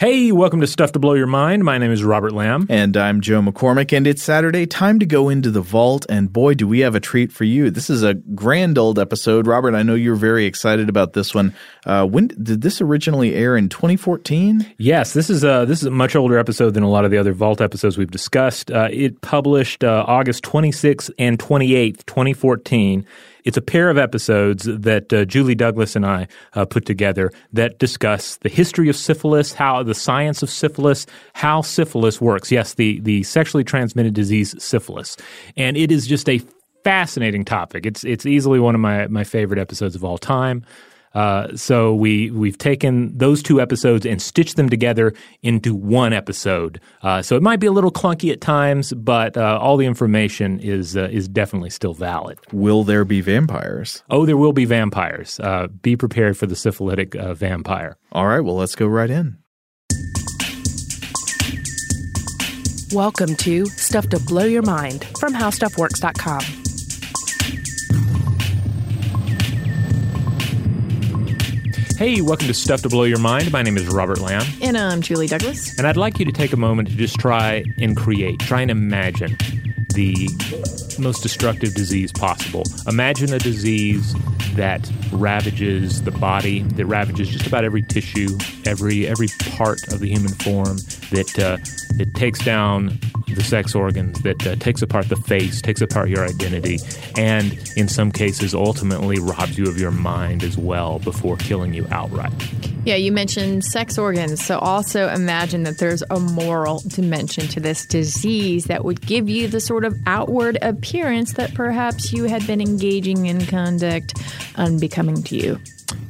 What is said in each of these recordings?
Hey, welcome to Stuff to Blow Your Mind. My name is Robert Lamb. And I'm Joe McCormick, and it's Saturday. Time to go into the vault, and boy, do we have a treat for you. This is a grand old episode. Robert, I know you're very excited about this one. Uh, when did this originally air in 2014? Yes, this is a this is a much older episode than a lot of the other Vault episodes we've discussed. Uh, it published uh, August 26th and 28th, 2014. It's a pair of episodes that uh, Julie Douglas and I uh, put together that discuss the history of syphilis, how the science of syphilis, how syphilis works. Yes, the the sexually transmitted disease syphilis, and it is just a fascinating topic. It's it's easily one of my my favorite episodes of all time. Uh, so we we've taken those two episodes and stitched them together into one episode. Uh, so it might be a little clunky at times, but uh, all the information is uh, is definitely still valid. Will there be vampires? Oh, there will be vampires. Uh, be prepared for the syphilitic vampire. All right, well let's go right in. Welcome to Stuff to Blow Your Mind from HowStuffWorks.com. Hey, welcome to Stuff to Blow Your Mind. My name is Robert Lamb. And I'm Julie Douglas. And I'd like you to take a moment to just try and create, try and imagine the most destructive disease possible. Imagine a disease that ravages the body, that ravages just about every tissue, every every part of the human form, that uh, it takes down the sex organs, that uh, takes apart the face, takes apart your identity, and in some cases ultimately robs you of your mind as well before killing you outright. Yeah, you mentioned sex organs. So also imagine that there's a moral dimension to this disease that would give you the sort of outward appearance that perhaps you had been engaging in conduct unbecoming to you.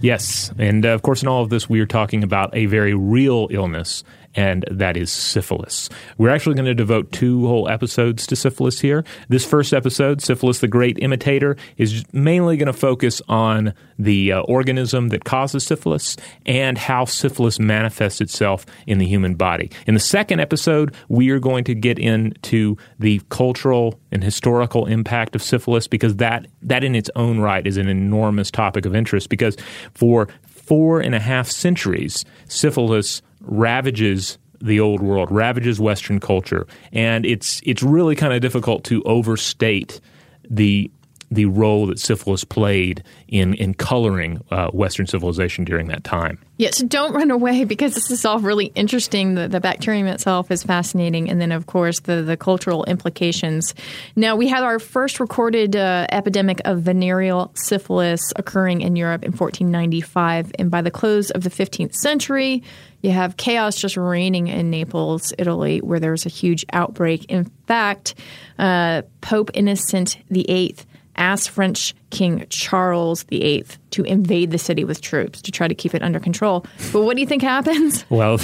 Yes. And uh, of course, in all of this, we are talking about a very real illness and that is syphilis. We're actually going to devote two whole episodes to syphilis here. This first episode, Syphilis the Great Imitator, is mainly going to focus on the uh, organism that causes syphilis and how syphilis manifests itself in the human body. In the second episode, we are going to get into the cultural and historical impact of syphilis because that, that in its own right is an enormous topic of interest because for four and a half centuries, syphilis ravages the old world, ravages Western culture, and it's it's really kind of difficult to overstate the the role that syphilis played in in coloring uh, Western civilization during that time. Yeah, so don't run away because this is all really interesting. The, the bacterium itself is fascinating, and then of course the the cultural implications. Now we had our first recorded uh, epidemic of venereal syphilis occurring in Europe in 1495, and by the close of the 15th century, you have chaos just reigning in Naples, Italy, where there was a huge outbreak. In fact, uh, Pope Innocent VIII asked French King Charles VIII to invade the city with troops to try to keep it under control. But what do you think happens? Well,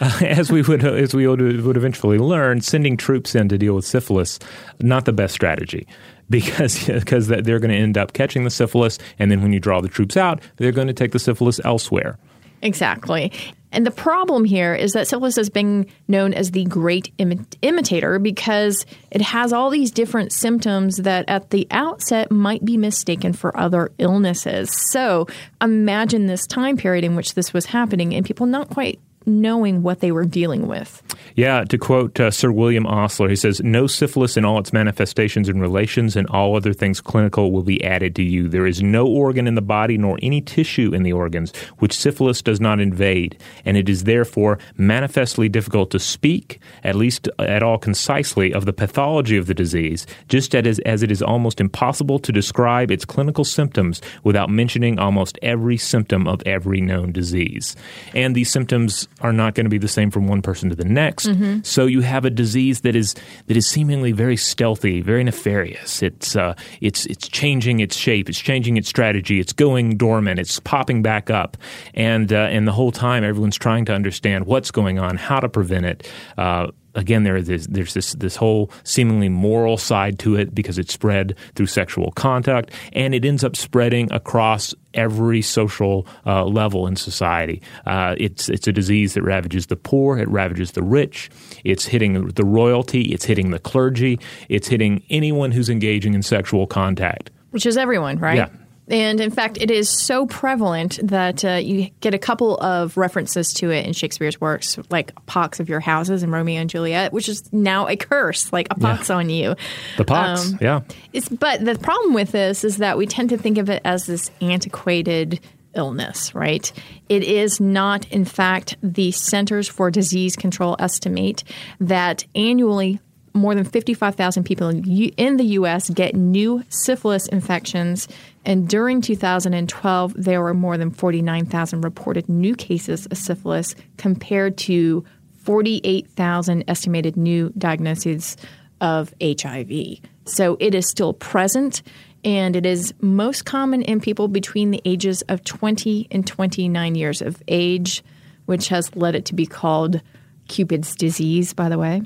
uh, as we would as we would, eventually learn, sending troops in to deal with syphilis not the best strategy because because they're going to end up catching the syphilis, and then when you draw the troops out, they're going to take the syphilis elsewhere. Exactly. And the problem here is that syphilis has been known as the great Im- imitator because it has all these different symptoms that at the outset might be mistaken for other illnesses. So imagine this time period in which this was happening and people not quite knowing what they were dealing with. Yeah, to quote uh, Sir William Osler, he says, No syphilis in all its manifestations and relations and all other things clinical will be added to you. There is no organ in the body nor any tissue in the organs which syphilis does not invade, and it is therefore manifestly difficult to speak, at least at all concisely, of the pathology of the disease, just as, as it is almost impossible to describe its clinical symptoms without mentioning almost every symptom of every known disease. And these symptoms are not going to be the same from one person to the next. Mm-hmm. So you have a disease that is that is seemingly very stealthy, very nefarious. It's uh, it's it's changing its shape, it's changing its strategy, it's going dormant, it's popping back up, and uh, and the whole time everyone's trying to understand what's going on, how to prevent it. Uh, again, there is there's this this whole seemingly moral side to it because it's spread through sexual contact, and it ends up spreading across every social uh, level in society. Uh, it's it's a disease that ravages the poor, it ravages the rich. It's hitting the royalty, it's hitting the clergy, it's hitting anyone who's engaging in sexual contact. Which is everyone, right? Yeah. And in fact, it is so prevalent that uh, you get a couple of references to it in Shakespeare's works, like pox of your houses in Romeo and Juliet, which is now a curse, like a pox yeah. on you. The pox, um, yeah. It's, but the problem with this is that we tend to think of it as this antiquated illness, right? It is not, in fact, the Centers for Disease Control estimate that annually more than 55,000 people in the U.S. get new syphilis infections and during 2012, there were more than 49,000 reported new cases of syphilis compared to 48,000 estimated new diagnoses of HIV. So it is still present and it is most common in people between the ages of 20 and 29 years of age, which has led it to be called Cupid's disease, by the way.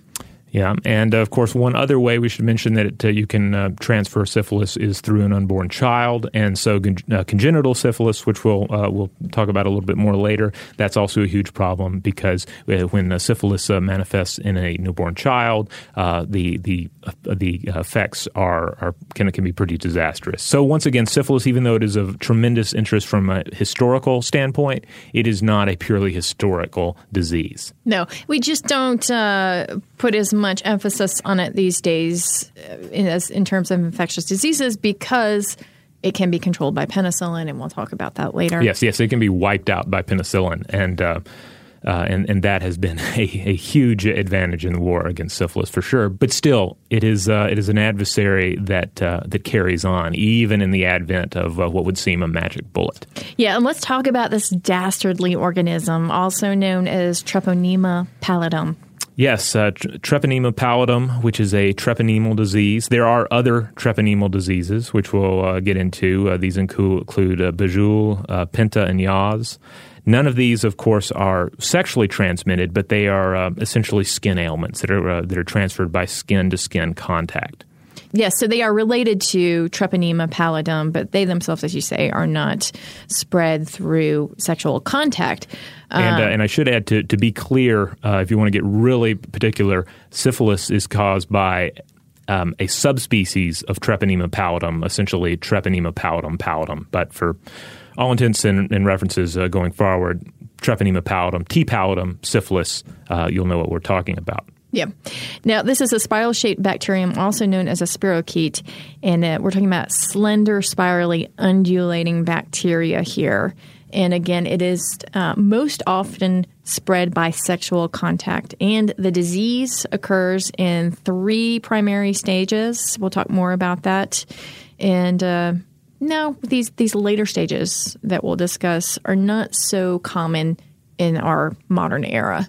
Yeah, and uh, of course, one other way we should mention that it, uh, you can uh, transfer syphilis is through an unborn child, and so uh, congenital syphilis, which we'll uh, we'll talk about a little bit more later, that's also a huge problem because uh, when syphilis manifests in a newborn child, the the the effects are are can can be pretty disastrous. So once again, syphilis, even though it is of tremendous interest from a historical standpoint, it is not a purely historical disease. No, we just don't put as emphasis on it these days uh, in, as, in terms of infectious diseases because it can be controlled by penicillin, and we'll talk about that later. Yes, yes, it can be wiped out by penicillin, and uh, uh, and and that has been a, a, huge advantage in the war against syphilis for sure. But still, it is uh, it is an adversary that uh, that carries on even in the advent of uh, what would seem a magic bullet. Yeah, and let's talk about this dastardly organism, also known as Treponema pallidum. Yes, uh, treponema pallidum, which is a treponemal disease. There are other treponemal diseases, which we'll uh, get into. Uh, these include, include uh, Bejel, uh, Pinta, and Yaws. None of these, of course, are sexually transmitted, but they are uh, essentially skin ailments that are, uh, that are transferred by skin to skin contact. Yes, so they are related to treponema pallidum, but they themselves, as you say, are not spread through sexual contact. And, uh, um, and I should add to, to be clear, uh, if you want to get really particular, syphilis is caused by um, a subspecies of Treponema pallidum, essentially Treponema pallidum pallidum. But for all intents and, and references uh, going forward, Treponema pallidum, T. pallidum, syphilis, uh, you'll know what we're talking about. Yeah. Now, this is a spiral shaped bacterium, also known as a spirochete. And uh, we're talking about slender, spirally undulating bacteria here. And again, it is uh, most often spread by sexual contact. And the disease occurs in three primary stages. We'll talk more about that. And uh, now, these, these later stages that we'll discuss are not so common in our modern era.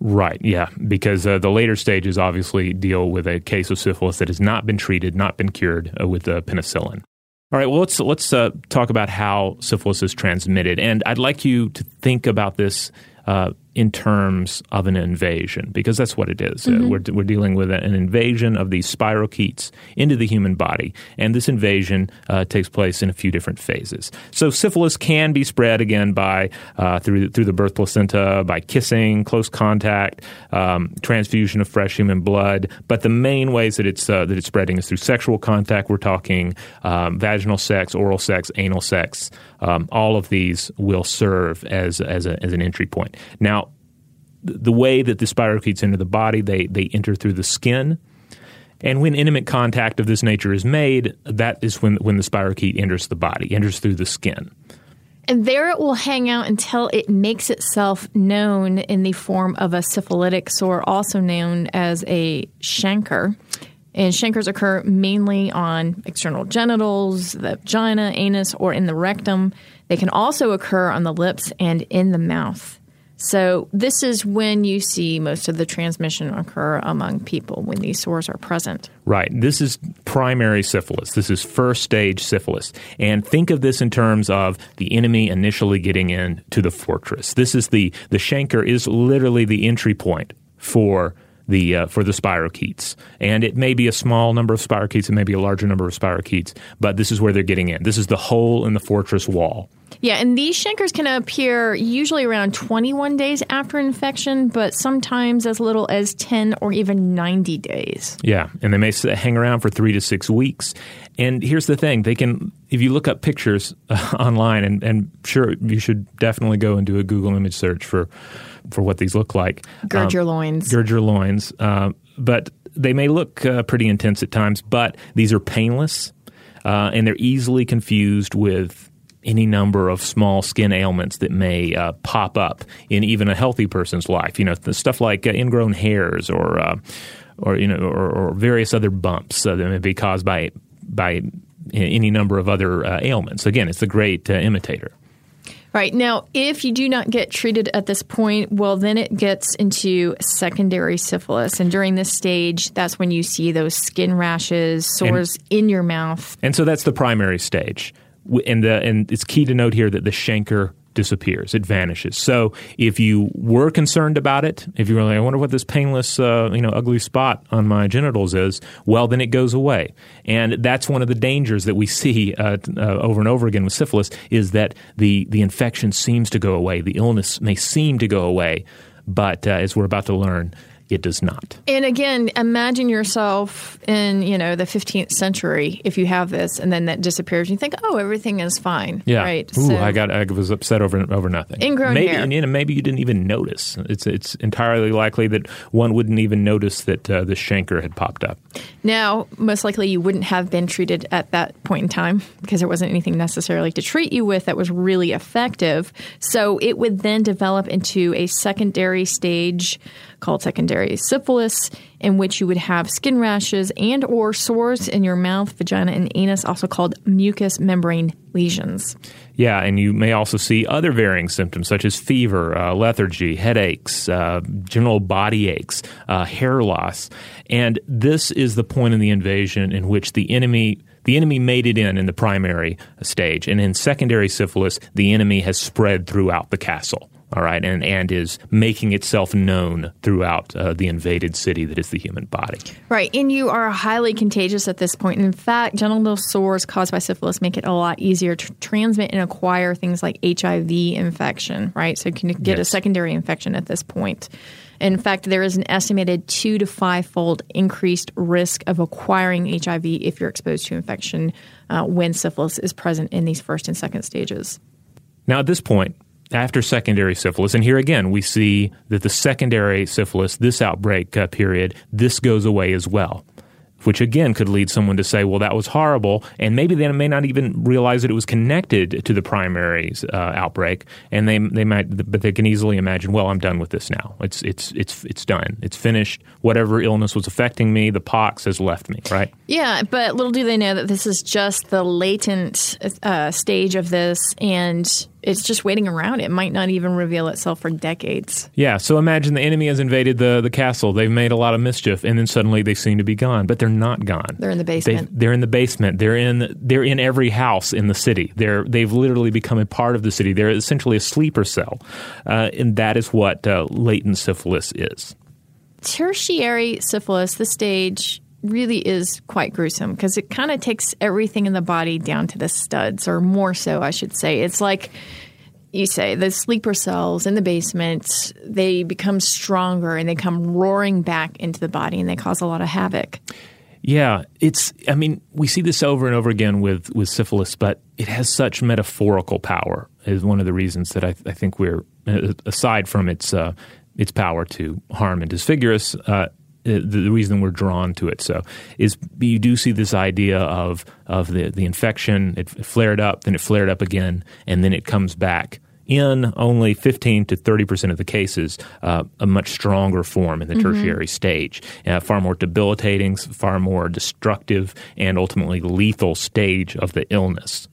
Right, yeah, because uh, the later stages obviously deal with a case of syphilis that has not been treated, not been cured uh, with uh, penicillin. All right, well, let's let's uh, talk about how syphilis is transmitted, and I'd like you to think about this uh, in terms of an invasion, because that's what it is. Uh, mm-hmm. Uh, we're, we're dealing with an invasion of these spirochetes into the human body, and this invasion uh, takes place in a few different phases. So syphilis can be spread again by uh, through through the birth placenta, by kissing, close contact, um, transfusion of fresh human blood. But the main ways that it's uh, that it's spreading is through sexual contact. We're talking um, vaginal sex, oral sex, anal sex. Um, all of these will serve as as, a, as an entry point. Now the way that the spirochetes enter the body, they, they enter through the skin. And when intimate contact of this nature is made, that is when, when the spirochete enters the body, enters through the skin. And there it will hang out until it makes itself known in the form of a syphilitic sore, also known as a chancre. And chancres occur mainly on external genitals, the vagina, anus, or in the rectum. They can also occur on the lips and in the mouth. So, this is when you see most of the transmission occur among people when these sores are present. Right. This is primary syphilis. This is first stage syphilis. And think of this in terms of the enemy initially getting into the fortress. This is the, the chancre is literally the entry point for the uh, for the spirochetes, and it may be a small number of spirochetes, it may be a larger number of spirochetes, but this is where they're getting in. This is the hole in the fortress wall. Yeah, and these chancres can appear usually around 21 days after infection, but sometimes as little as 10 or even 90 days. Yeah, and they may hang around for three to six weeks. And here's the thing: they can, if you look up pictures uh, online, and, and sure, you should definitely go and do a Google image search for for what these look like. Gird um, your loins. Gird your loins. Uh, but they may look uh, pretty intense at times, but these are painless, uh, and they're easily confused with any number of small skin ailments that may uh, pop up in even a healthy person's life. You know, stuff like uh, ingrown hairs or uh, or you know or, or, various other bumps uh, that may be caused by by any number of other uh, ailments. Again, it's a great uh, imitator. Right. Now, if you do not get treated at this point, well, then it gets into secondary syphilis. And during this stage, that's when you see those skin rashes, sores and, in your mouth. And so that's the primary stage and the and it's key to note here that the chancre disappears, it vanishes. So if you were concerned about it, if you were like, I wonder what this painless, uh, you know, ugly spot on my genitals is, well, then it goes away. And that's one of the dangers that we see uh, uh, over and over again with syphilis is that the the infection seems to go away, the illness may seem to go away, but uh, as we're about to learn, it does not. And again, imagine yourself in, you know, the 15th century if you have this and then that disappears. You think, oh, everything is fine. Yeah. Right. Ooh, so, I got, I was upset over over nothing. Ingrown maybe, hair. And, you know, maybe you didn't even notice. It's it's entirely likely that one wouldn't even notice that uh, the chancre had popped up. Now, most likely you wouldn't have been treated at that point in time because there wasn't anything necessarily to treat you with that was really effective. So it would then develop into a secondary stage called secondary syphilis, in which you would have skin rashes and or sores in your mouth, vagina, and anus, also called mucous membrane lesions. Yeah, and you may also see other varying symptoms such as fever, uh, lethargy, headaches, uh, general body aches, uh, hair loss. And this is the point in the invasion in which the enemy the enemy made it in in the primary stage, and in secondary syphilis, the enemy has spread throughout the castle all right, and, and is making itself known throughout uh, the invaded city that is the human body. Right, and you are highly contagious at this point. In fact, genital sores caused by syphilis make it a lot easier to transmit and acquire things like HIV infection, right? So you can get yes. a secondary infection at this point. In fact, there is an estimated two to five fold increased risk of acquiring HIV if you're exposed to infection uh, when syphilis is present in these first and second stages. Now, at this point, after secondary syphilis, and here again we see that the secondary syphilis, this outbreak uh, period, this goes away as well which again could lead someone to say, well, that was horrible. And maybe they may not even realize that it was connected to the primary uh, outbreak. And they, they might, but they can easily imagine, well, I'm done with this now. It's, it's, it's, it's done. It's finished. Whatever illness was affecting me, the pox has left me, right? Yeah, but little do they know that this is just the latent uh, stage of this. And it's just waiting around. It might not even reveal itself for decades. Yeah. So imagine the enemy has invaded the, the castle. They've made a lot of mischief, and then suddenly they seem to be gone. But they're not gone. They're in the basement. they are in the basement. They're in they're in every house in the city. They're they've literally become a part of the city. They're essentially a sleeper cell, uh, and that is what uh, latent syphilis is. Tertiary syphilis, the stage really is quite gruesome because it kind of takes everything in the body down to the studs, or more so, I should say. It's like you say the sleeper cells in the basement they become stronger and they come roaring back into the body and they cause a lot of havoc. Yeah, it's. I mean, we see this over and over again with with syphilis, but it has such metaphorical power. Is one of the reasons that I, I think we're aside from its uh, its power to harm and disfigure us. Uh, the, the, reason we're drawn to it. So is you do see this idea of of the the infection. It flared up, then it flared up again, and then it comes back in only 15 to 30 percent of the cases, uh, a much stronger form in the mm-hmm. tertiary stage, uh, far more debilitating, far more destructive, and ultimately lethal stage of the illness.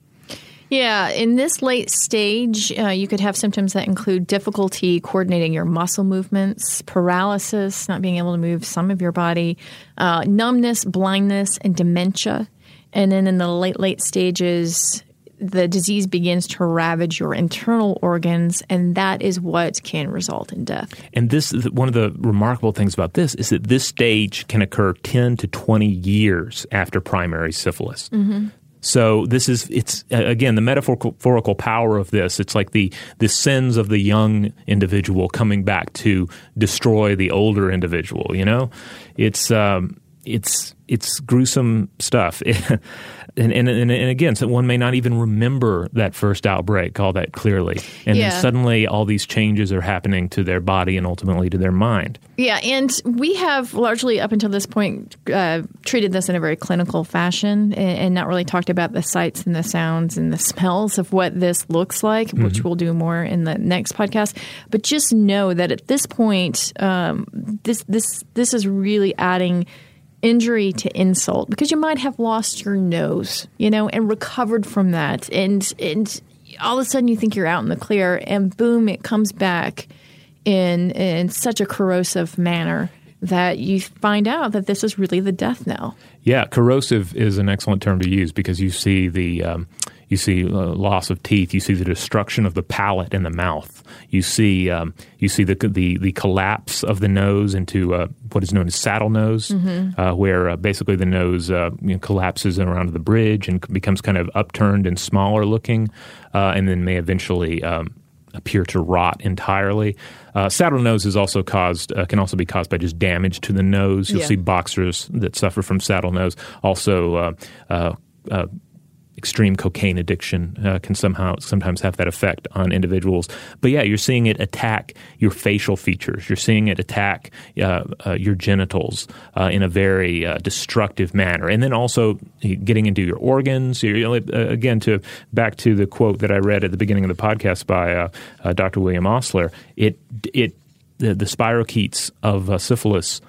Yeah, in this late stage, uh, you could have symptoms that include difficulty coordinating your muscle movements, paralysis, not being able to move some of your body, uh, numbness, blindness, and dementia. And then in the late, late stages, the disease begins to ravage your internal organs, and that is what can result in death. And this one of the remarkable things about this is that this stage can occur 10 to 20 years after primary syphilis. Mm-hmm. So this is it's again the metaphorical power of this. It's like the the sins of the young individual coming back to destroy the older individual. You know, it's um, it's it's gruesome stuff. and, and, and, and, again, so one may not even remember that first outbreak all that clearly. And yeah. then suddenly all these changes are happening to their body and ultimately to their mind. Yeah, and we have largely up until this point uh, treated this in a very clinical fashion and, and, not really talked about the sights and the sounds and the smells of what this looks like, mm-hmm. which we'll do more in the next podcast. But just know that at this point, um, this this this is really adding – injury to insult because you might have lost your nose, you know, and recovered from that. And, and all of a sudden you think you're out in the clear and boom, it comes back in, in such a corrosive manner that you find out that this is really the death knell. Yeah, corrosive is an excellent term to use because you see the um, you see uh, loss of teeth. You see the destruction of the palate and the mouth. You see um, you see the, the the collapse of the nose into uh, what is known as saddle nose, mm-hmm. uh, where uh, basically the nose uh, you know, collapses around the bridge and becomes kind of upturned and smaller looking, uh, and then may eventually um, appear to rot entirely. Uh, saddle nose is also caused uh, can also be caused by just damage to the nose. You'll yeah. see boxers that suffer from saddle nose also uh, extreme cocaine addiction uh, can somehow sometimes have that effect on individuals. But yeah, you're seeing it attack your facial features. You're seeing it attack uh, uh, your genitals uh, in a very uh, destructive manner, and then also getting into your organs. You're, uh, again, to back to the quote that I read at the beginning of the podcast by Dr. William Osler. It it the, the spirochetes of syphilis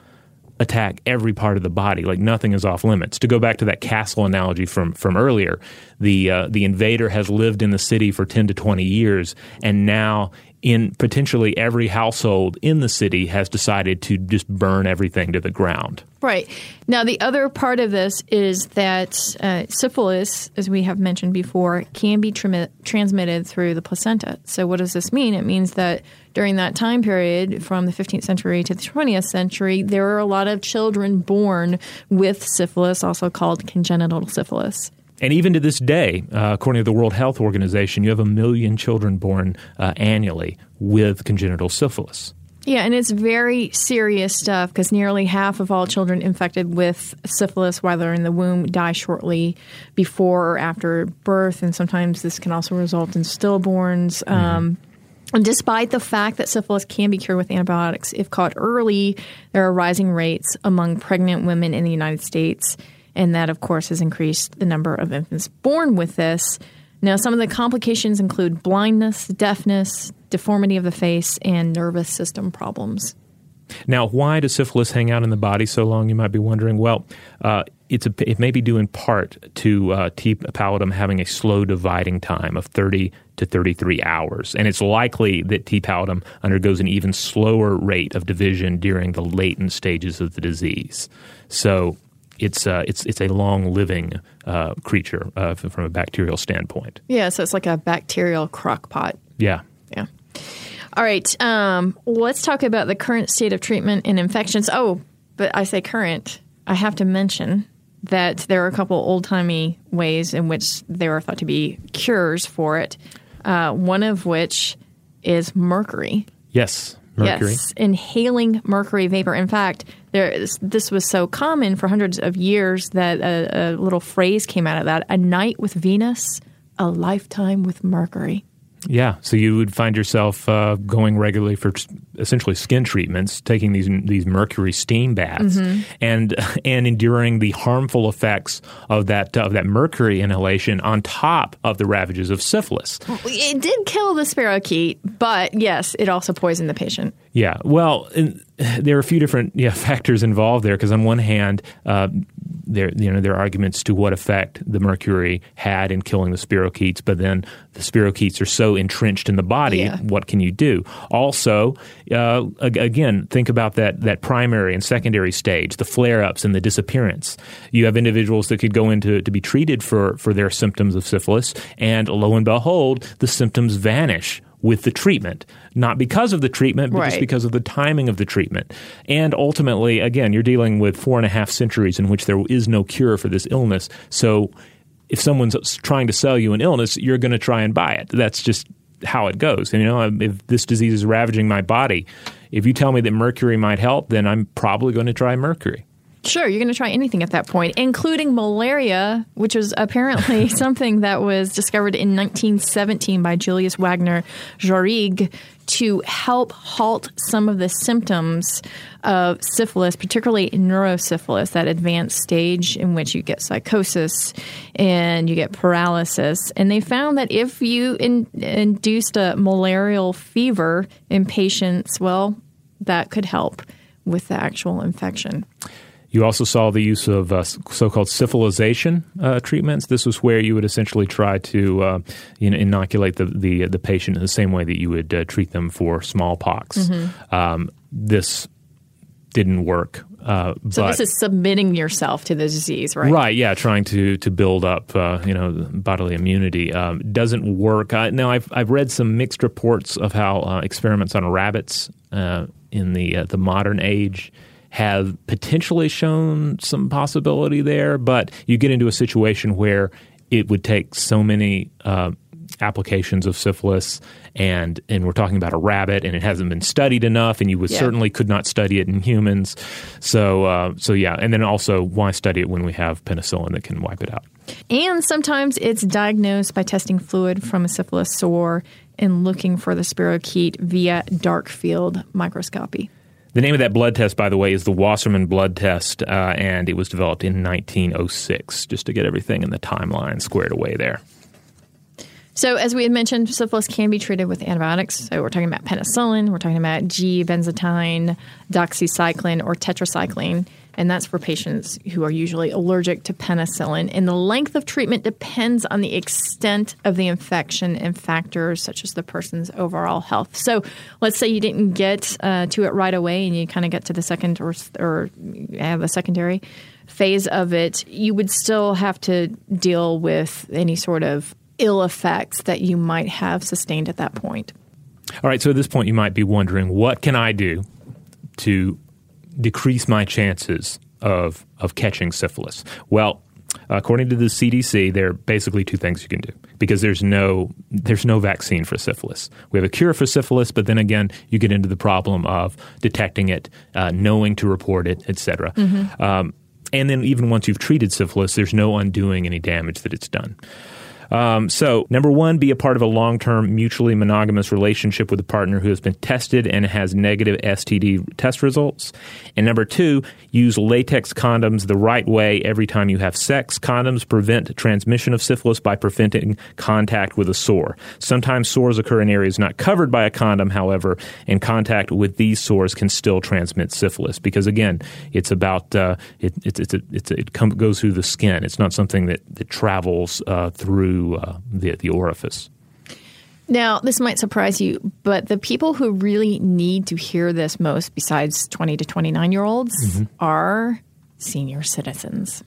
attack every part of the body. Like nothing is off limits. To go back to that castle analogy from from earlier, the uh, the invader has lived in the city for ten to twenty years, and now in potentially every household in the city has decided to just burn everything to the ground. Right. Now, the other part of this is that uh, syphilis, as we have mentioned before, can be tra- transmitted through the placenta. So, what does this mean? It means that during that time period, from the 15th century to the 20th century, there were a lot of children born with syphilis, also called congenital syphilis. And even to this day, uh, according to the World Health Organization, you have a million children born uh, annually with congenital syphilis. Yeah, and it's very serious stuff because nearly half of all children infected with syphilis while they're in the womb die shortly before or after birth, and sometimes this can also result in stillborns. Mm-hmm. Um, And despite the fact that syphilis can be cured with antibiotics if caught early, there are rising rates among pregnant women in the United States. And that, of course, has increased the number of infants born with this. Now, some of the complications include blindness, deafness, deformity of the face, and nervous system problems. Now, why does syphilis hang out in the body so long? You might be wondering. Well, uh, it's a, it may be due in part to uh, T. pallidum having a slow dividing time of 30 to 33 hours. And it's likely that T. pallidum undergoes an even slower rate of division during the latent stages of the disease. So it's, uh, it's, it's a long living uh, creature uh, from a bacterial standpoint. Yeah, so it's like a bacterial crock pot. Yeah. Yeah. All right. Um, let's talk about the current state of treatment and infections. Oh, but I say current. I have to mention that there are a couple old timey ways in which there are thought to be cures for it. Uh, one of which is mercury. Yes, mercury. Yes, inhaling mercury vapor. In fact, there, this was so common for hundreds of years that a, a little phrase came out of that: "A night with Venus, a lifetime with Mercury." Yeah, so you would find yourself uh, going regularly for essentially skin treatments, taking these these mercury steam baths, mm-hmm. and and enduring the harmful effects of that of that mercury inhalation on top of the ravages of syphilis. It did kill the spirochete, but yes, it also poisoned the patient. Yeah, well, there are a few different yeah, factors involved there because on one hand, uh, there you know there are arguments to what effect the mercury had in killing the spirochetes, but then the spirochetes are so entrenched in the body. Yeah. What can you do? Also, uh, again, think about that that primary and secondary stage, the flare ups and the disappearance. You have individuals that could go into to be treated for for their symptoms of syphilis, and lo and behold, the symptoms vanish with the treatment, not because of the treatment, but right. just because of the timing of the treatment. And ultimately, again, you're dealing with four and a half centuries in which there is no cure for this illness. So if someone's trying to sell you an illness, you're going to try and buy it. That's just how it goes. And, you know, um, if this disease is ravaging my body, if you tell me that mercury might help, then I'm probably going to try mercury. Sure, you're going to try anything at that point, including malaria, which was apparently something that was discovered in 1917 by Julius Wagner Jauregg to help halt some of the symptoms of syphilis, particularly neurosyphilis, that advanced stage in which you get psychosis and you get paralysis. And they found that if you in, induced a malarial fever in patients, well, that could help with the actual infection. You also saw the use of uh, so-called syphilization uh, treatments. This was where you would essentially try to uh, you know, inoculate the, the, the patient in the same way that you would uh, treat them for smallpox. Mm-hmm. Um, this didn't work. Uh, so this is submitting yourself to the disease, right? Right. Yeah, trying to to build up, uh, you know, bodily immunity um, doesn't work. Uh, now, I've I've read some mixed reports of how uh, experiments on rabbits in the the modern age have potentially shown some possibility there, but you get into a situation where it would take so many uh, applications of syphilis and and we're talking about a rabbit and it hasn't been studied enough and you would yeah. certainly could not study it in humans. So uh, so yeah. And then also why study it when we have penicillin that can wipe it out? And sometimes it's diagnosed by testing fluid from a syphilis sore and looking for the spirochete via dark field microscopy the name of that blood test, by the way, is the Wassermann blood test, uh, and it was developed in 1906, just to get everything in the timeline squared away there. So, as we had mentioned, syphilis can be treated with antibiotics. So, we're talking about penicillin, we're talking about G benzathine, doxycycline, or tetracycline and that's for patients who are usually allergic to penicillin. And the length of treatment depends on the extent of the infection and factors such as the person's overall health. So, let's say you didn't get uh, to it right away, and you kind of get to the second or or have a secondary phase of it. You would still have to deal with any sort of ill effects that you might have sustained at that point. All right. So at this point, you might be wondering, what can I do to decrease my chances of of catching syphilis? Well, according to the CDC, there are basically two things you can do because there's no there's no vaccine for syphilis. We have a cure for syphilis, but then again, you get into the problem of detecting it, uh, knowing to report it, etc. Mm-hmm. Um, and then even once you've treated syphilis, there's no undoing any damage that it's done. Um, so, number one, be a part of a long term mutually monogamous relationship with a partner who has been tested and has negative STD test results. And number two, use latex condoms the right way every time you have sex. Condoms prevent transmission of syphilis by preventing contact with a sore. Sometimes sores occur in areas not covered by a condom, however, and contact with these sores can still transmit syphilis because, again, it's about uh, it, it, it's, it come, goes through the skin. It's not something that, that travels uh, through uh, the, the orifice. Now, this might surprise you, but the people who really need to hear this most, besides 20 to 29 year olds, mm-hmm. are senior citizens.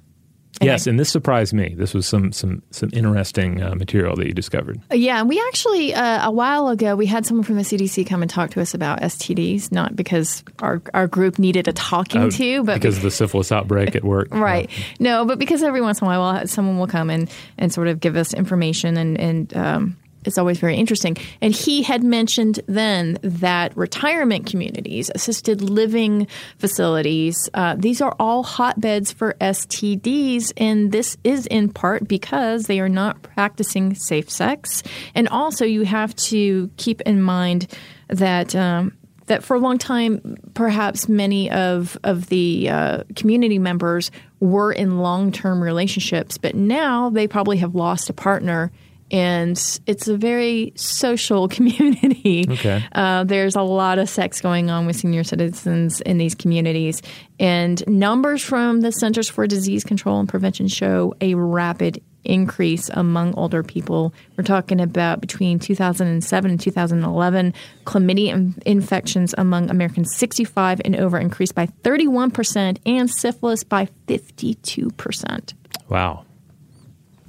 And yes, I, and this surprised me. This was some some some interesting uh, material that you discovered. Yeah, we actually uh, a while ago we had someone from the CDC come and talk to us about STDs, not because our our group needed a talking uh, to, but because of the syphilis outbreak at work. right. No, but because every once in a while someone will come and and sort of give us information and and um, is always very interesting. And he had mentioned then that retirement communities, assisted living facilities, uh, these are all hotbeds for STDs. And this is in part because they are not practicing safe sex. And also, you have to keep in mind that. Um, that for a long time, perhaps many of of the uh, community members were in long term relationships, but now they probably have lost a partner and it's a very social community. Okay. Uh, there's a lot of sex going on with senior citizens in these communities, and numbers from the Centers for Disease Control and Prevention show a rapid increase among older people. We're talking about between 2007 and 2011, chlamydia infections among Americans 65 and over increased by 31%, and syphilis by 52%. Wow.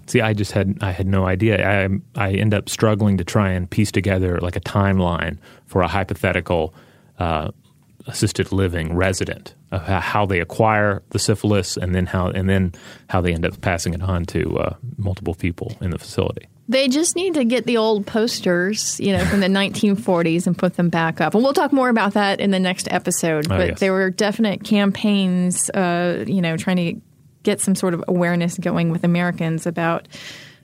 See, I just had I had no idea. I I end up struggling to try and piece together like a timeline for a hypothetical uh, assisted living resident of how they acquire the syphilis and then how and then how they end up passing it on to uh, multiple people in the facility. They just need to get the old posters, you know, from the 1940s and put them back up. And we'll talk more about that in the next episode. Oh, but yes. there were definite campaigns, uh, you know, trying to get some sort of awareness going with Americans about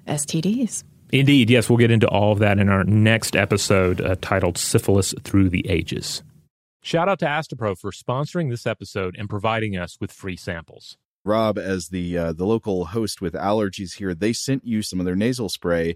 STDs. Indeed, yes, we'll get into all of that in our next episode uh, titled Syphilis Through the Ages. Shout out to Astepro for sponsoring this episode and providing us with free samples. Rob, as the uh, the local host with allergies here, they sent you some of their nasal spray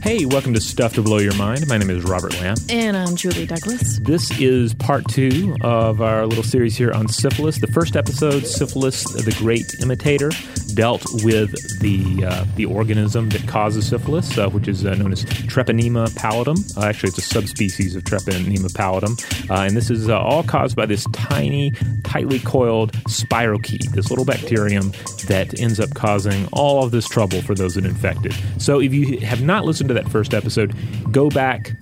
Hey, welcome to Stuff to Blow Your Mind. My name is Robert Lamb. And I'm Julie Douglas. This is part two of our little series here on syphilis. The first episode, Syphilis, the Great Imitator, dealt with the uh, the organism that causes syphilis, uh, which is uh, known as Treponema pallidum. Uh, actually, it's a subspecies of Treponema pallidum. Uh, and this is uh, all caused by this tiny, tightly coiled spirochete, this little bacterium that ends up causing all of this trouble for those that are infected. So if you have not listened to that first episode, go back,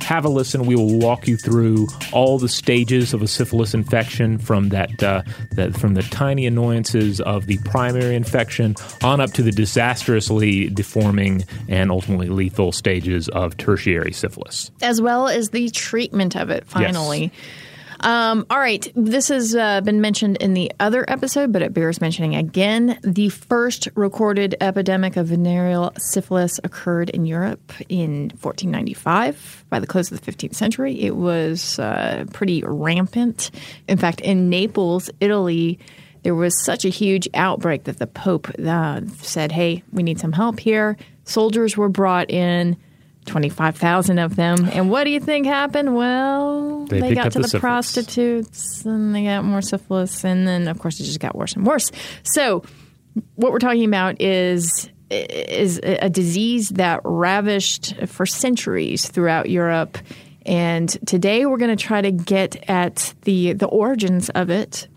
have a listen. We will walk you through all the stages of a syphilis infection, from that, uh, that from the tiny annoyances of the primary infection on up to the disastrously deforming and ultimately lethal stages of tertiary syphilis, as well as the treatment of it. Finally. Yes. Um, all right. This has uh, been mentioned in the other episode, but it bears mentioning again. The first recorded epidemic of venereal syphilis occurred in Europe in 1495. By the close of the 15th century, it was uh, pretty rampant. In fact, in Naples, Italy, there was such a huge outbreak that the Pope uh, said, Hey, we need some help here. Soldiers were brought in 25,000 of them. And what do you think happened? Well, they, they got to the, the prostitutes and they got more syphilis. And then, of course, it just got worse and worse. So, what we're talking about is is a disease that ravished for centuries throughout Europe. And today we're going to try to get at the the origins of it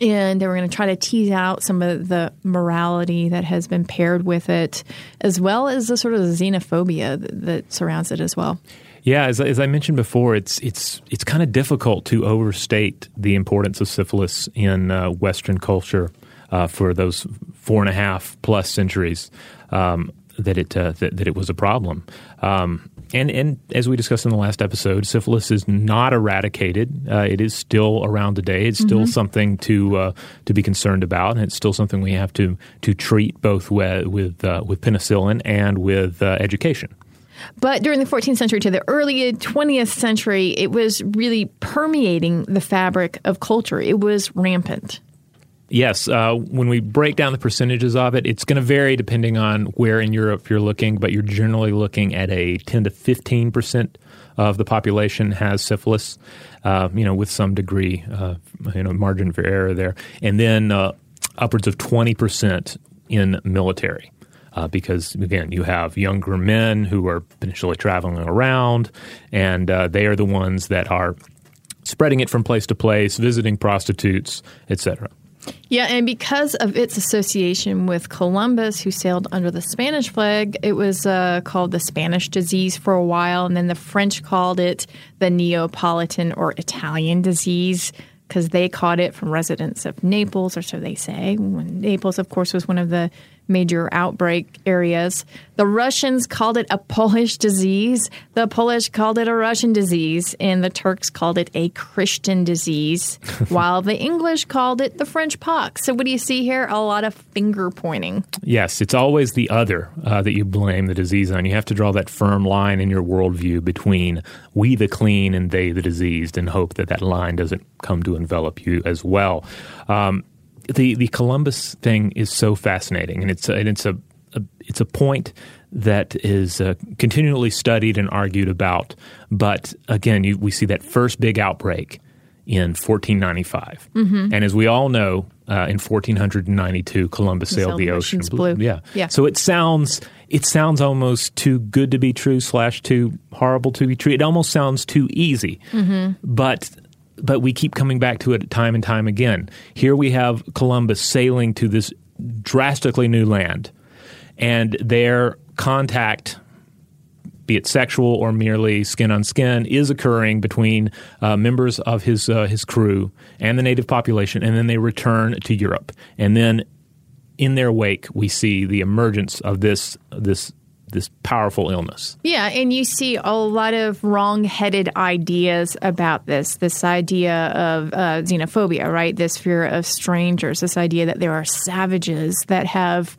and we're going to try to tease out some of the morality that has been paired with it, as well as the sort of xenophobia that, that surrounds it as well. Yeah, as, as I mentioned before, it's it's it's kind of difficult to overstate the importance of syphilis in uh, Western culture uh, for those four and a half plus centuries um, that it uh, that, that, it was a problem. Um, and and as we discussed in the last episode, syphilis is not eradicated. Uh, it is still around today. It's still mm-hmm. something to uh, to be concerned about, and it's still something we have to to treat both with with, uh, with penicillin and with uh, education. But during the 14th century to the early 20th century, it was really permeating the fabric of culture. It was rampant. Yes, uh, when we break down the percentages of it, it's going to vary depending on where in Europe you're looking, but you're generally looking at a 10 to 15 percent of the population has syphilis, uh, you know, with some degree, uh, you know, margin for error there, and then uh, upwards of 20 percent in military. uh, because again, you have younger men who are potentially traveling around, and uh, they are the ones that are spreading it from place to place, visiting prostitutes, etc. Yeah, and because of its association with Columbus, who sailed under the Spanish flag, it was uh, called the Spanish disease for a while, and then the French called it the Neapolitan or Italian disease because they caught it from residents of Naples, or so they say. Naples, of course, was one of the major outbreak areas. The Russians called it a Polish disease. The Polish called it a Russian disease, and the Turks called it a Christian disease, while the English called it the French pox. So, what do you see here? A lot of finger pointing. Yes, it's always the other uh, that you blame the disease on. You have to draw that firm line in your worldview between we the clean and they the diseased, and hope that that line doesn't come to envelop you as well. Um, the the Columbus thing is so fascinating, and it's a, and it's a, a it's a point that is uh, continually studied and argued about. But again, you, we see that first big outbreak in 1495, Mm-hmm. and as we all know, uh, in 1492, Columbus sailed, sailed the the ocean ocean's blue. Yeah, Yeah. So it sounds it sounds almost too good to be true slash too horrible to be true. It almost sounds too easy, Mm-hmm. but but we keep coming back to it time and time again. Here we have Columbus sailing to this drastically new land, and their contact, be it sexual or merely skin on skin, is occurring between uh, members of his uh, his crew and the native population, and then they return to Europe, and then in their wake we see the emergence of this this this powerful illness. Yeah, and you see a lot of wrong-headed ideas about this. This idea of uh, xenophobia, right? This fear of strangers. This idea that there are savages that have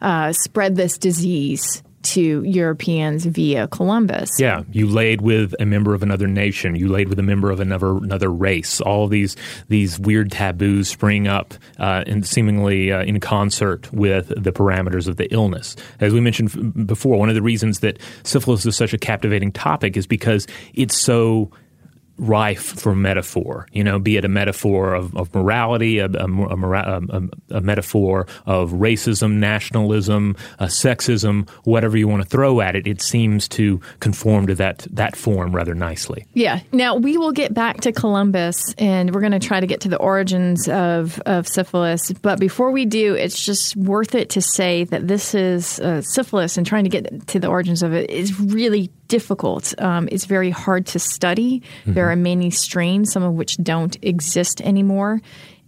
uh, spread this disease to Europeans via Columbus. Yeah, you laid with a member of another nation. You laid with a member of another another race. All these these weird taboos spring up uh, seemingly uh, in concert with the parameters of the illness. As we mentioned f- before, one of the reasons that syphilis is such a captivating topic is because it's so rife for metaphor. You know, be it a metaphor of, of morality, a, a, a, a metaphor of racism, nationalism, uh, sexism, whatever you want to throw at it. It seems to conform to that that form rather nicely. Yeah. Now we will get back to Columbus and we're going to try to get to the origins of, of syphilis. But before we do, it's just worth it to say that this is uh, syphilis and trying to get to the origins of it is really difficult. Um, it's very hard to study. There are many strains, some of which don't exist anymore.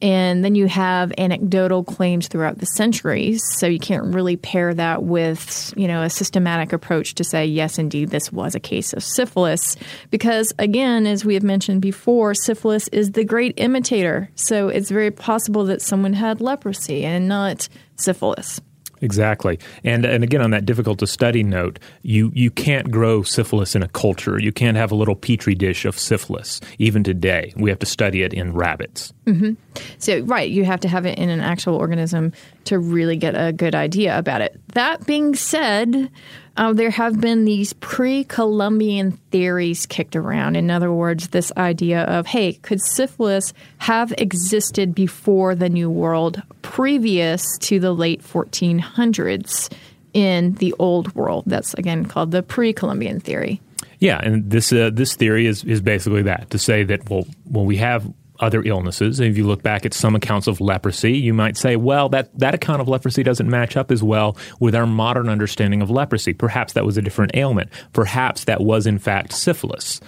And then you have anecdotal claims throughout the centuries, so you can't really pair that with, you know, a systematic approach to say yes, indeed, this was a case of syphilis. Because again, as we have mentioned before, syphilis is the great imitator. So it's very possible that someone had leprosy and not syphilis. Exactly, and and again on that difficult to study note, you you can't grow syphilis in a culture. You can't have a little petri dish of syphilis. Even today, we have to study it in rabbits. Mm-hmm. So, right, you have to have it in an actual organism to really get a good idea about it. That being said, uh, there have been these pre Columbian theories kicked around. In other words, this idea of, hey, could syphilis have existed before the New World, previous to the late 1400s in the Old World? That's again called the pre Columbian theory. Yeah, and this uh, this theory is is basically that to say that well, when we have other illnesses, if you look back at some accounts of leprosy, you might say, well, that that account of leprosy doesn't match up as well with our modern understanding of leprosy. Perhaps that was a different ailment. Perhaps that was in fact syphilis.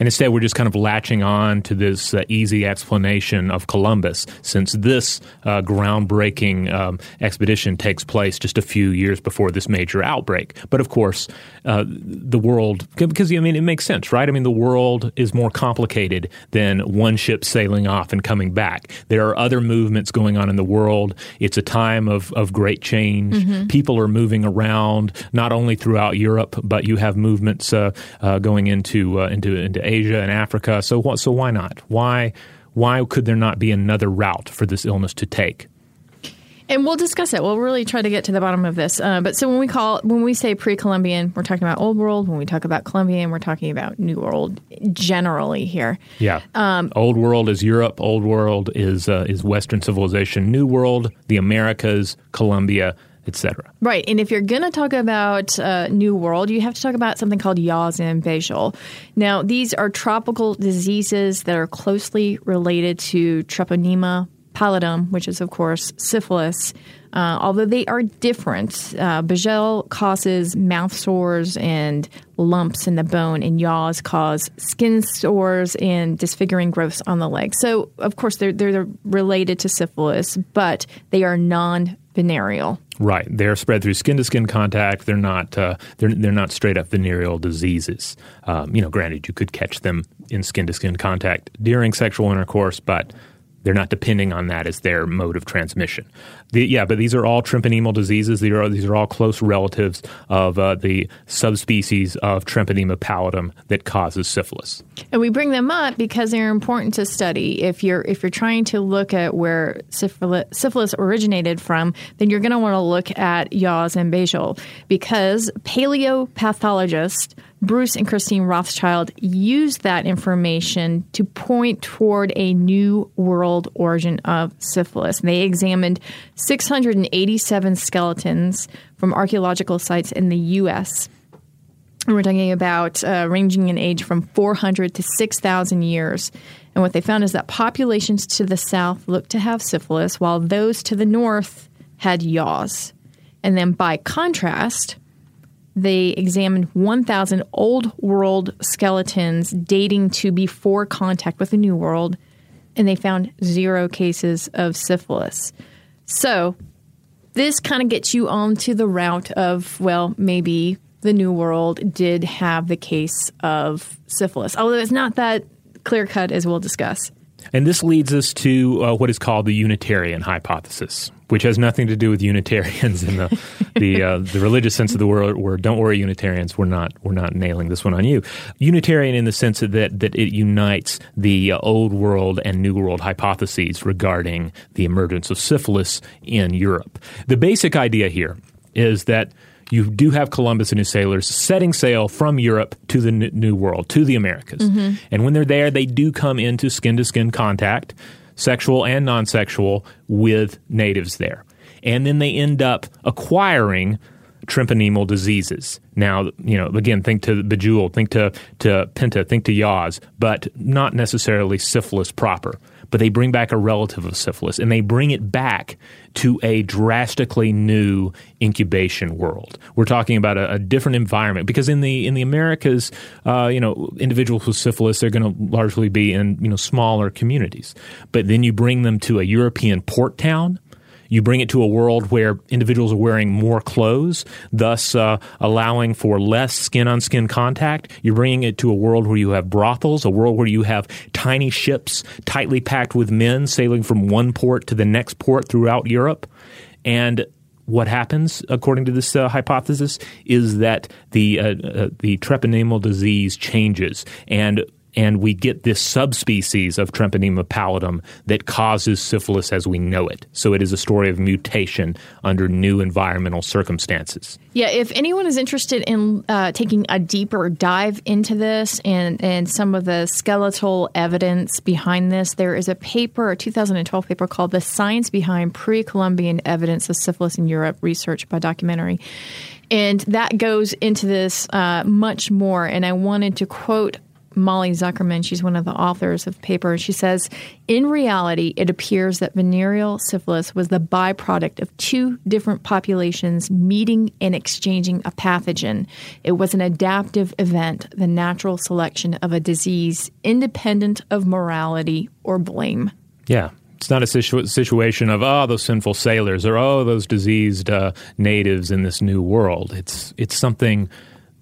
And instead, we're just kind of latching on to this uh, easy explanation of Columbus, since this uh, groundbreaking um, expedition takes place just a few years before this major outbreak. But of course, uh, the world, because I mean, it makes sense, right? I mean, the world is more complicated than one ship sailing off and coming back. There are other movements going on in the world. It's a time of, of great change. People are moving around, not only throughout Europe, but you have movements uh, uh, going into uh, into into Asia and Africa. So what? So why not? Why why could there not be another route for this illness to take? And we'll discuss it. We'll really try to get to the bottom of this. Uh, but so when we call when we say pre-Columbian, we're talking about Old World. When we talk about Columbian, we're talking about New World generally here. Yeah. old world is Europe. Old world is uh, is Western civilization. New world, the Americas, Colombia, etc. Right. And if you're going to talk about uh, New World, you have to talk about something called and Bejel. Now, these are tropical diseases that are closely related to Treponema pallidum, which is, of course, syphilis. Uh, although they are different, uh, Bejel causes mouth sores and lumps in the bone, and yaws cause skin sores and disfiguring growths on the leg. So, of course, they're, they're related to syphilis, but they are non venereal. Right, they're spread through skin to skin contact. They're not uh, they're they're not straight up venereal diseases. Um, you know, granted, you could catch them in skin to skin contact during sexual intercourse, but they're not depending on that as their mode of transmission. The, yeah, but these are all treponemal diseases. These are these are all close relatives of uh, the subspecies of Treponema pallidum that causes syphilis. And we bring them up because they're important to study. If you're if you're trying to look at where syphilis, syphilis originated from, then you're going to want to look at Yaws and Bejel because paleopathologists Bruce and Christine Rothschild used that information to point toward a new world origin of syphilis. They examined 687 skeletons from archaeological sites in the U.S. And we're talking about uh, ranging in age from 400 to 6,000 years. And what they found is that populations to the south looked to have syphilis, while those to the north had yaws. And then by contrast, they examined 1,000 old world skeletons dating to before contact with the New World, and they found zero cases of syphilis. So, this kind of gets you onto the route of, well, maybe the New World did have the case of syphilis, although it's not that clear cut, as we'll discuss. And this leads us to uh, what is called the Unitarian hypothesis, which has nothing to do with Unitarians in the the, uh, the religious sense of the word. Where don't worry, Unitarians, we're not we're not nailing this one on you. Unitarian in the sense that that it unites the uh, old world and new world hypotheses regarding the emergence of syphilis in Europe. The basic idea here is that you do have Columbus and his sailors setting sail from Europe to the New World, to the Americas. Mm-hmm. And when they're there, they do come into skin to skin contact, sexual and non sexual, with natives there. And then they end up acquiring treponemal diseases. Now, you know, again, think to Bejel, think to, to Pinta, think to Yaws, but not necessarily syphilis proper but they bring back a relative of syphilis and they bring it back to a drastically new incubation world. We're talking about a, a different environment because in the in the Americas, uh, you know, individuals with syphilis they're going to largely be in you know smaller communities, but then you bring them to a European port town you bring it to a world where individuals are wearing more clothes, thus uh, allowing for less skin on skin contact. You're bringing it to a world where you have brothels, a world where you have tiny ships tightly packed with men sailing from one port to the next port throughout Europe. And what happens, according to this uh, hypothesis, is that the uh, uh, the treponemal disease changes, and and we get this subspecies of Treponema pallidum that causes syphilis as we know it. So it is a story of mutation under new environmental circumstances. Yeah, if anyone is interested in uh, taking a deeper dive into this and, and some of the skeletal evidence behind this, there is a paper, a 2012 paper called The Science Behind Pre Columbian Evidence of Syphilis in Europe, research by documentary. And that goes into this uh, much more. And I wanted to quote Molly Zuckerman, she's one of the authors of the paper. She says, in reality, it appears that venereal syphilis was the byproduct of two different populations meeting and exchanging a pathogen. It was an adaptive event, the natural selection of a disease, independent of morality or blame. Yeah. It's not a situ- situation of oh those sinful sailors or oh those diseased uh, natives in this new world. It's it's something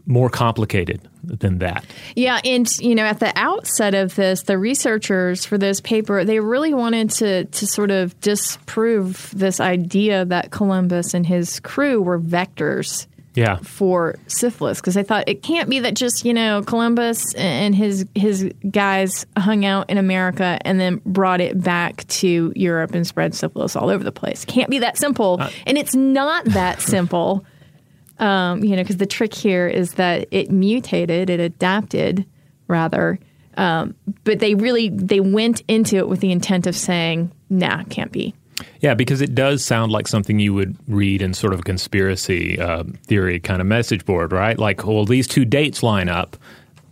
more complicated than that. Yeah, and you know, at the outset of this, the researchers for this paper, they really wanted to to sort of disprove this idea that Columbus and his crew were vectors. Yeah. For syphilis, because they thought it can't be that just you know Columbus and his his guys hung out in America and then brought it back to Europe and spread syphilis all over the place. Can't be that simple, uh, and it's not that simple. Um, you know, because the trick here is that it mutated, it adapted rather. Um, but they really they went into it with the intent of saying, "Nah, can't be." Yeah, because it does sound like something you would read in sort of a conspiracy uh, theory kind of message board, right? Like, well, these two dates line up.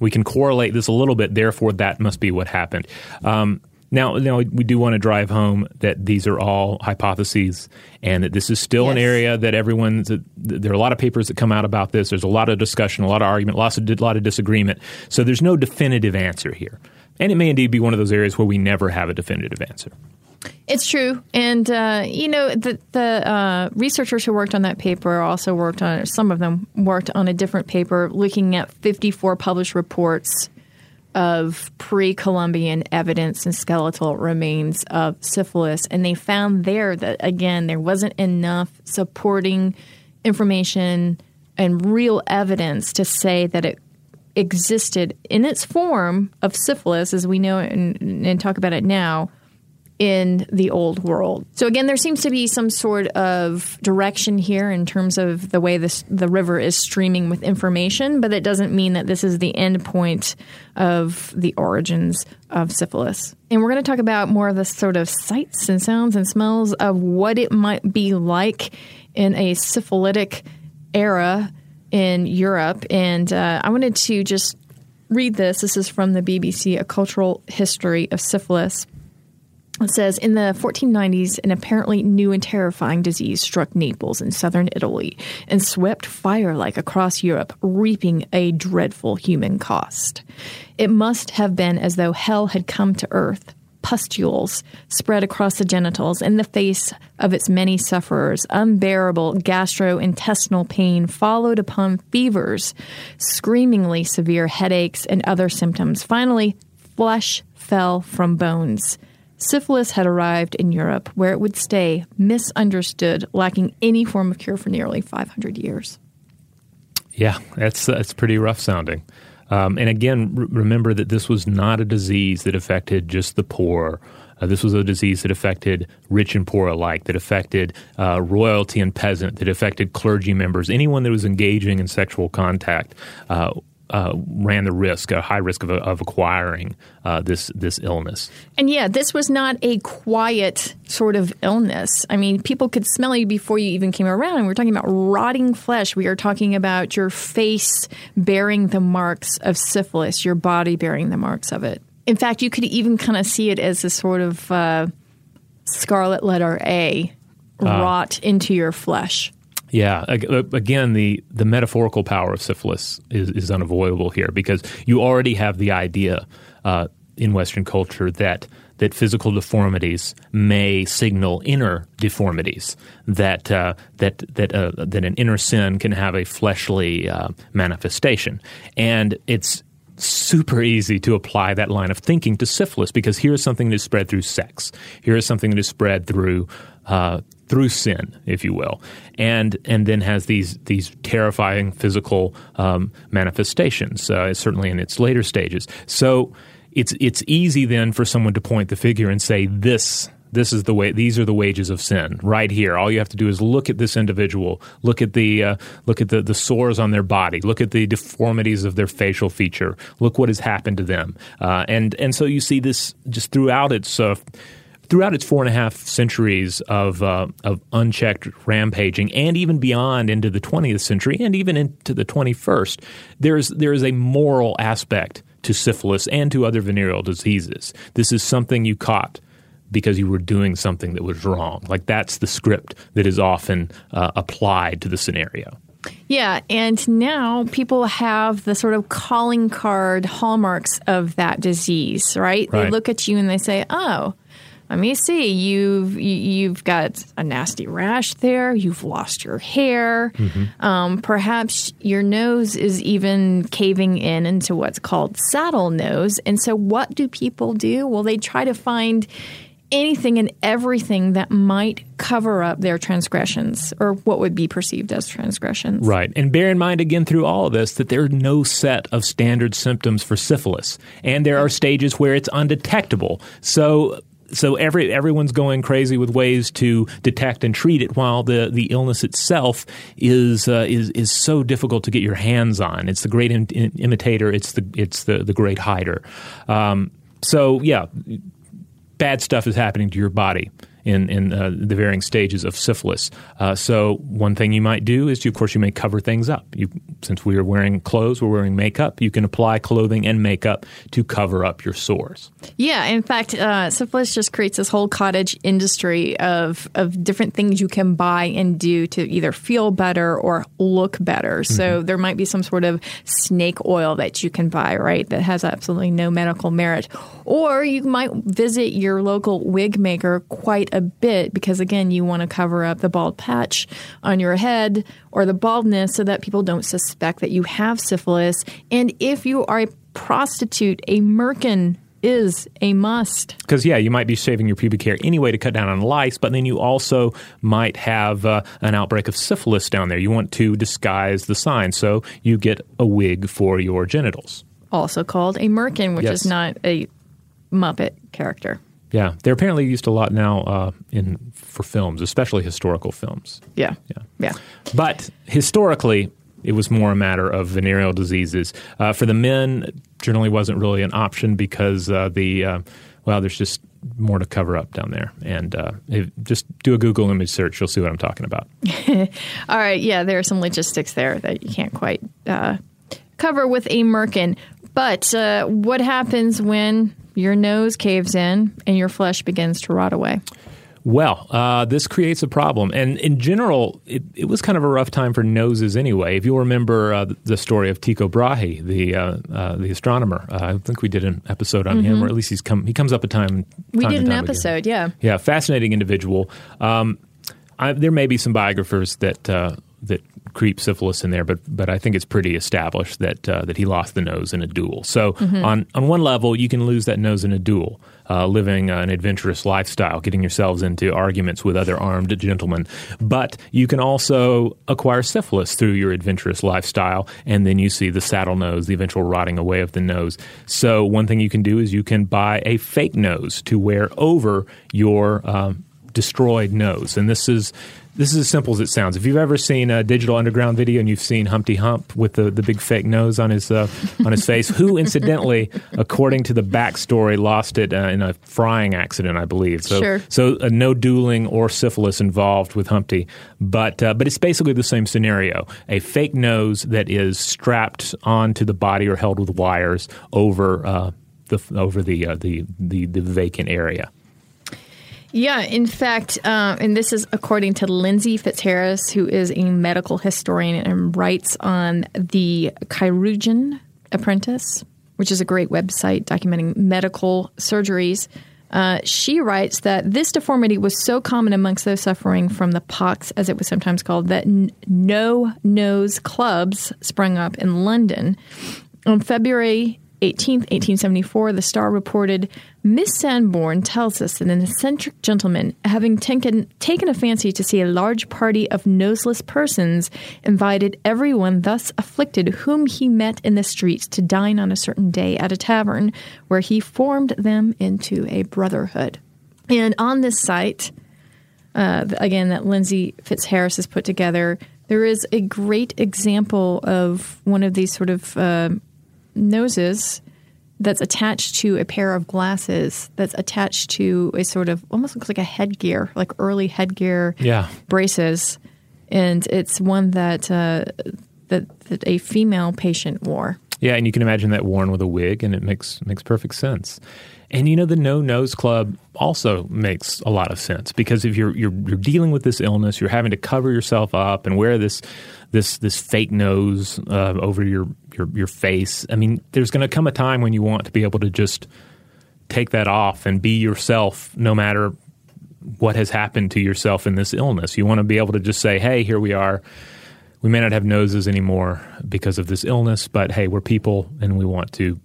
We can correlate this a little bit, therefore, that must be what happened. Um, now, now, we do want to drive home that these are all hypotheses, and that this is still yes. an area that everyone's. There are a lot of papers that come out about this. There's a lot of discussion, a lot of argument, lots of a lot of disagreement. So there's no definitive answer here, and it may indeed be one of those areas where we never have a definitive answer. It's true, and uh, you know the the uh, researchers who worked on that paper also worked on some of them worked on a different paper looking at 54 published reports of pre-Columbian evidence and skeletal remains of syphilis, and they found there that again there wasn't enough supporting information and real evidence to say that it existed in its form of syphilis as we know it and, and talk about it now in the old world. So again, there seems to be some sort of direction here in terms of the way this the river is streaming with information, but it doesn't mean that this is the end point of the origins of syphilis. And we're going to talk about more of the sort of sights and sounds and smells of what it might be like in a syphilitic era in Europe. And uh, I wanted to just read this. This is from the BBC, A Cultural History of Syphilis. It says in the 1490s, an apparently new and terrifying disease struck Naples in southern Italy and swept fire like across Europe, reaping a dreadful human cost. It must have been as though hell had come to earth. Pustules spread across the genitals in the face of its many sufferers. Unbearable gastrointestinal pain followed upon fevers, screamingly severe headaches, and other symptoms. Finally, flesh fell from bones. Syphilis had arrived in Europe, where it would stay misunderstood, lacking any form of cure for nearly 500 years. Yeah, that's that's pretty rough sounding. Um, and again, r- remember that this was not a disease that affected just the poor. Uh, this was a disease that affected rich and poor alike, that affected uh, royalty and peasant, that affected clergy members, anyone that was engaging in sexual contact. Uh, uh, ran the risk, a high risk of, of acquiring uh, this this illness. And yeah, this was not a quiet sort of illness. I mean, people could smell you before you even came around. And we're talking about rotting flesh. We are talking about your face bearing the marks of syphilis, your body bearing the marks of it. In fact, you could even kind of see it as a sort of uh, scarlet letter A uh. rot into your flesh. Yeah, uh, again, the, the metaphorical power of syphilis is, is unavoidable here because you already have the idea uh, in Western culture that that physical deformities may signal inner deformities. That uh, that that uh, that an inner sin can have a fleshly uh, manifestation, and it's super easy to apply that line of thinking to syphilis because here's something that is spread through sex. Here is something that is spread through uh, through sin, if you will, and and then has these these terrifying physical um, manifestations. Uh, certainly in its later stages. So it's it's easy then for someone to point the figure and say this. This is the way. These are the wages of sin, right here. All you have to do is look at this individual, look at the uh, look at the, the sores on their body, look at the deformities of their facial feature, look what has happened to them, uh, and and so you see this just throughout its uh, throughout its four and a half centuries of uh, of unchecked rampaging, and even beyond into the 20th century, and even into the 21st, there's there is a moral aspect to syphilis and to other venereal diseases. This is something you caught because you were doing something that was wrong. Like that's the script that is often uh, applied to the scenario. Yeah, and now people have the sort of calling card hallmarks of that disease, right? right? They look at you and they say, "Oh, let me see. You've you've got a nasty rash there. You've lost your hair. Mm-hmm. Um, perhaps your nose is even caving in into what's called saddle nose. And so, what do people do? Well, they try to find anything and everything that might cover up their transgressions or what would be perceived as transgressions. Right. And bear in mind again through all of this that there are no set of standard symptoms for syphilis. And there are stages where it's undetectable. So so every everyone's going crazy with ways to detect and treat it, while the, the illness itself is uh, is is so difficult to get your hands on. It's the great imitator. It's the it's the the great hider. Um, so yeah, bad stuff is happening to your body, in in uh, the varying stages of syphilis. Uh, so one thing you might do is, you, of course, you may cover things up. You, since we are wearing clothes, we're wearing makeup. You can apply clothing and makeup to cover up your sores. Yeah, in fact, uh, syphilis just creates this whole cottage industry of of different things you can buy and do to either feel better or look better. Mm-hmm. So there might be some sort of snake oil that you can buy, right? That has absolutely no medical merit, or you might visit your local wig maker quite a bit because again, you want to cover up the bald patch on your head or the baldness so that people don't suspect that you have syphilis. And if you are a prostitute, a merkin is a must. Because, yeah, you might be shaving your pubic hair anyway to cut down on lice, but then you also might have uh, an outbreak of syphilis down there. You want to disguise the sign, so you get a wig for your genitals. Also called a merkin, which yes. is not a Muppet character. Yeah, they're apparently used a lot now uh, in for films, especially historical films. Yeah, yeah, yeah. But historically, it was more a matter of venereal diseases. Uh, for the men, generally wasn't really an option because uh, the uh, well, there's just more to cover up down there. And uh, just do a Google image search; you'll see what I'm talking about. All right, yeah, there are some logistics there that you can't quite uh, cover with a merkin. But uh, what happens when your nose caves in and your flesh begins to rot away? Well, uh, this creates a problem. And in general, it, it, was kind of a rough time for noses anyway. If you'll remember uh, the story of Tycho Brahe, the uh, uh the astronomer, uh, I think we did an episode on mm-hmm. him, or at least he's come he comes up a time. We time did an episode, yeah. Yeah, fascinating individual. Um, I, there may be some biographers that uh, that creep syphilis in there, but but I think it's pretty established that uh, that he lost the nose in a duel. So mm-hmm. on on one level, you can lose that nose in a duel uh, living an adventurous lifestyle, getting yourselves into arguments with other armed gentlemen. But you can also acquire syphilis through your adventurous lifestyle, and then you see the saddle nose, the eventual rotting away of the nose. So, one thing you can do is you can buy a fake nose to wear over your um, destroyed nose. And this is this is as simple as it sounds. If you've ever seen a Digital Underground video and you've seen Humpty Hump with the, the big fake nose on his uh, on his face, who incidentally, according to the backstory, lost it uh, in a frying accident, I believe. So, sure. so uh, no dueling or syphilis involved with Humpty, but uh, but it's basically the same scenario: a fake nose that is strapped onto the body or held with wires over uh, the over the, uh, the the the vacant area. Yeah, in fact, uh, and this is according to Lindsey Fitzharris, who is a medical historian and writes on the Chirurgeon Apprentice, which is a great website documenting medical surgeries. Uh, she writes that this deformity was so common amongst those suffering from the pox, as it was sometimes called, that n- no nose clubs sprung up in London. On February 18th, 1874, the Star reported Miss Sanborn tells us that an eccentric gentleman, having taken, taken a fancy to see a large party of noseless persons, invited everyone thus afflicted whom he met in the streets to dine on a certain day at a tavern, where he formed them into a brotherhood. And on this site, uh, again, that Lindsey Fitzharris has put together, there is a great example of one of these sort of uh, noses that's attached to a pair of glasses that's attached to a sort of almost looks like a headgear, like early headgear yeah. braces, and it's one that, uh, that that a female patient wore. Yeah, and you can imagine that worn with a wig, and it makes makes perfect sense. And you know, the No Nose Club also makes a lot of sense because if you're, you're you're dealing with this illness, you're having to cover yourself up and wear this this this fake nose uh, over your, your your face. I mean, there's going to come a time when you want to be able to just take that off and be yourself, no matter what has happened to yourself in this illness. You want to be able to just say, "Hey, here we are." We may not have noses anymore because of this illness, but hey, we're people and we want to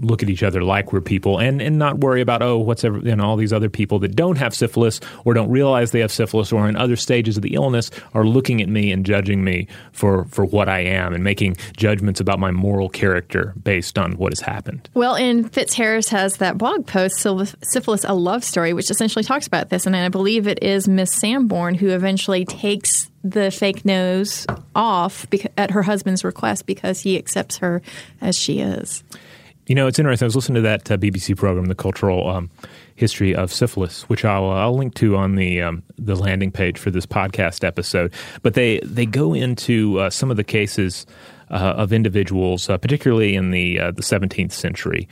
look at each other like we're people and, and not worry about, oh, what's ever, you know, all these other people that don't have syphilis or don't realize they have syphilis or in other stages of the illness are looking at me and judging me for, for what I am and making judgments about my moral character based on what has happened. Well, and Fitzharris has that blog post, Syphilis, a Love Story, which essentially talks about this. And I believe it is Miss Sanborn who eventually takes the fake nose off at her husband's request because he accepts her as she is. You know, it's interesting. I was listening to that uh, BBC program, The Cultural um, history of syphilis, which I'll, I'll link to on the um, the landing page for this podcast episode. But they they go into uh, some of the cases uh, of individuals, uh, particularly in the uh, the 17th century,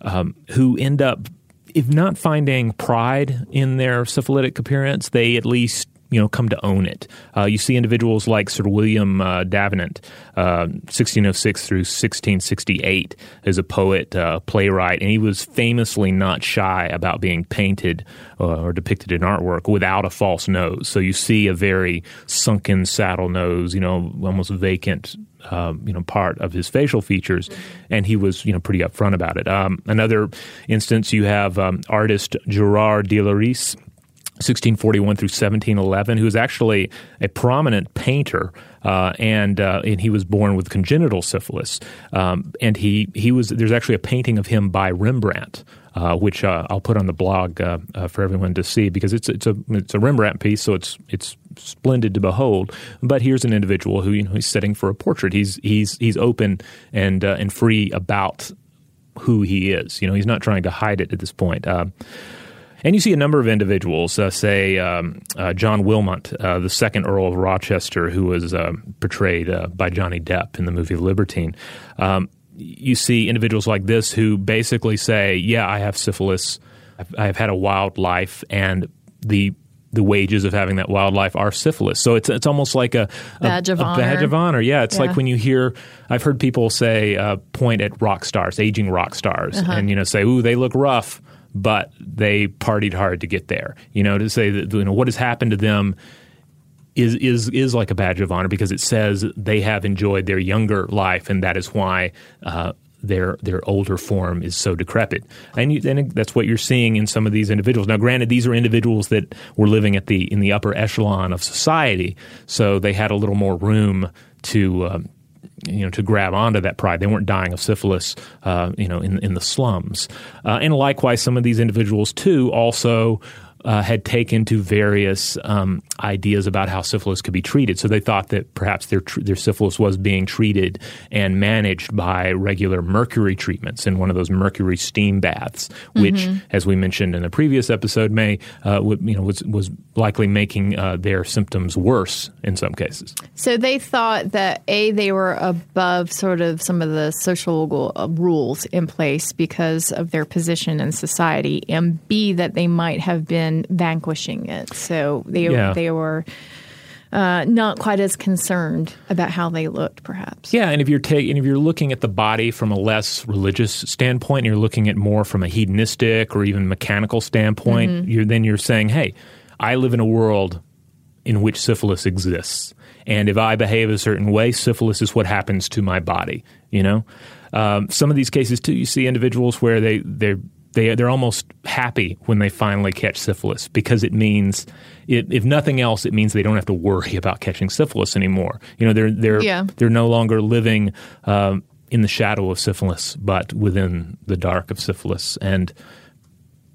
um, who end up, if not finding pride in their syphilitic appearance, they at least you know come to own it. Uh, you see individuals like Sir William uh, Davenant, uh, 1606 through 1668, as a poet, uh, playwright, and he was famously not shy about being painted uh, or depicted in artwork without a false nose. So you see a very sunken saddle nose, you know, almost vacant. Um, you know, part of his facial features, and he was, you know, pretty upfront about it. Um, another instance, you have um, artist Gerard de Lairesse, 1641 through 1711, who was actually a prominent painter, uh, and uh, and he was born with congenital syphilis. Um, and he he was there's actually a painting of him by Rembrandt, uh, which uh, I'll put on the blog uh, uh, for everyone to see because it's it's a it's a Rembrandt piece, so it's it's splendid to behold. But here's an individual who you know he's setting for a portrait. He's he's he's open and and free about who he is. You know, he's not trying to hide it at this point. And you see a number of individuals, uh, say um, uh, John Wilmot, uh, the second Earl of Rochester, who was uh, portrayed uh, by Johnny Depp in the movie Libertine. Um, you see individuals like this who basically say, "Yeah, I have syphilis. I've, I've had a wild life, and the the wages of having that wild life are syphilis. So it's it's almost like a, a badge of a honor. badge of honor. Yeah, it's Yeah. like when you hear I've heard people say uh, point at rock stars, aging rock stars, Uh-huh. and you know say, "Ooh, they look rough." But they partied hard to get there. You know, to say that you know what has happened to them is is is like a badge of honor because it says they have enjoyed their younger life, and that is why uh, their their older form is so decrepit. And, you, and that's what you're seeing in some of these individuals. Now, granted, these are individuals that were living at the in the upper echelon of society, so they had a little more room to. Um, you know, to grab onto that pride, they weren't dying of syphilis, uh, you know, in in the slums, uh, and likewise, some of these individuals too also uh, had taken to various um, ideas about how syphilis could be treated. So they thought that perhaps their tr- their syphilis was being treated and managed by regular mercury treatments in one of those mercury steam baths, which, as we mentioned in the previous episode, may uh, would, you know was was likely making uh, their symptoms worse in some cases. So they thought that A, they were above sort of some of the social uh, rules in place because of their position in society, and B, that they might have been vanquishing it. So they, Yeah. they were uh, not quite as concerned about how they looked, perhaps. Yeah, and if you're taking, if you're looking at the body from a less religious standpoint, and you're looking at more from a hedonistic or even mechanical standpoint, you're then you're saying, hey, I live in a world in which syphilis exists, and if I behave a certain way, syphilis is what happens to my body. You know, um, some of these cases too, you see individuals where they they they they're almost happy when they finally catch syphilis because it means, it, if nothing else, it means they don't have to worry about catching syphilis anymore. You know, they're they're Yeah. they're no longer living um, in the shadow of syphilis, but within the dark of syphilis, and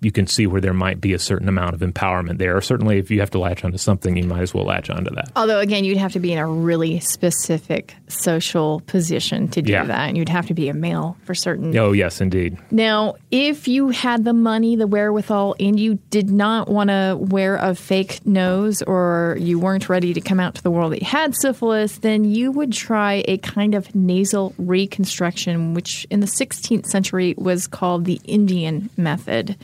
you can see where there might be a certain amount of empowerment there. Certainly, if you have to latch onto something, you might as well latch onto that. Although, again, you'd have to be in a really specific social position to do Yeah. that, and you'd have to be a male for certain. Oh, yes, indeed. Now, if you had the money, the wherewithal, and you did not want to wear a fake nose or you weren't ready to come out to the world that you had syphilis, then you would try a kind of nasal reconstruction, which in the 16th century was called the Indian method.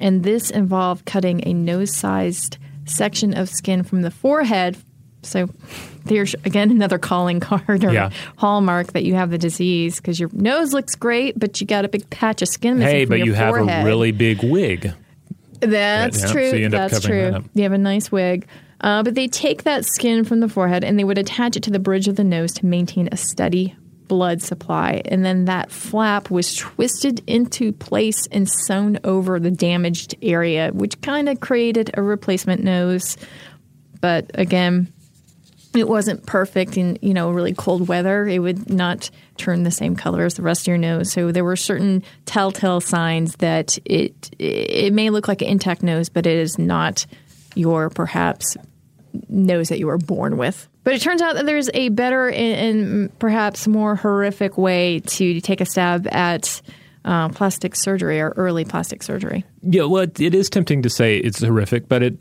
And this involved cutting a nose sized section of skin from the forehead. So there's again another calling card or Yeah. hallmark that you have the disease because your nose looks great, but you got a big patch of skin missing Hey, from but your you have a really big wig. That's Yeah, so true. end That's true. that. You have a nice wig. Uh, but they take that skin from the forehead and they would attach it to the bridge of the nose to maintain a steady blood supply. And then that flap was twisted into place and sewn over the damaged area, which kind of created a replacement nose. But again, it wasn't perfect in you know really cold weather it would not turn the same color as the rest of your nose so there were certain telltale signs that it it may look like an intact nose but it is not your perhaps nose that you were born with but it turns out that there's a better and, perhaps more horrific way to take a stab at uh, plastic surgery or early plastic surgery. Yeah, well, it, it is tempting to say it's horrific, but it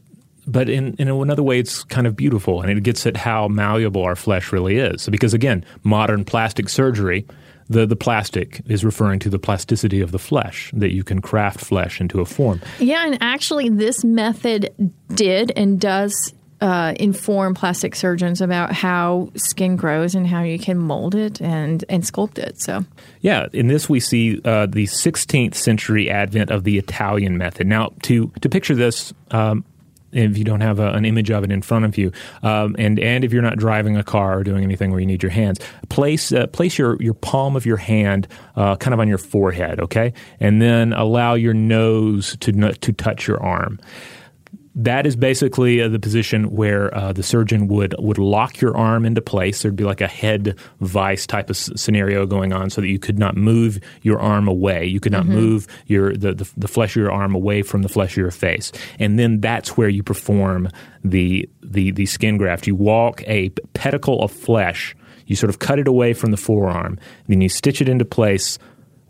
but in, in another way, it's kind of beautiful, and it gets at how malleable our flesh really is. Because again, modern plastic surgery, the, the plastic is referring to the plasticity of the flesh, that you can craft flesh into a form. Yeah, and actually, this method did and does uh, inform plastic surgeons about how skin grows and how you can mold it and, and sculpt it. So, yeah, in this we see uh, the 16th century advent of the Italian method. Now, to to picture this. Um, if you don't have a, an image of it in front of you, um, and and if you're not driving a car or doing anything where you need your hands, place uh, place your your palm of your hand uh, kind of on your forehead, okay, and then allow your nose to to touch your arm that is basically uh, the position where uh, the surgeon would would lock your arm into place. There'd be like a head vice type of s- scenario going on, so that you could not move your arm away. You could not mm-hmm. move your the, the, the flesh of your arm away from the flesh of your face. And then that's where you perform the the the skin graft. You walk a pedicle of flesh. You sort of cut it away from the forearm, then you stitch it into place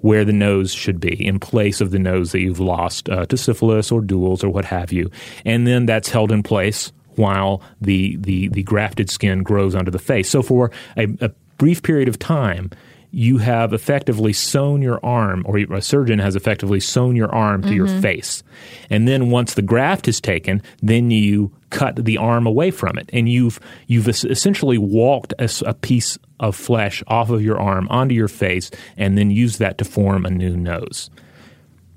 where the nose should be in place of the nose that you've lost uh, to syphilis or duels or what have you. And then that's held in place while the, the, the grafted skin grows onto the face. So for a, a brief period of time, you have effectively sewn your arm, or a surgeon has effectively sewn your arm to mm-hmm. your face. And then once the graft is taken, then you cut the arm away from it, and you've you've essentially walked a, a piece of flesh off of your arm onto your face, and then use that to form a new nose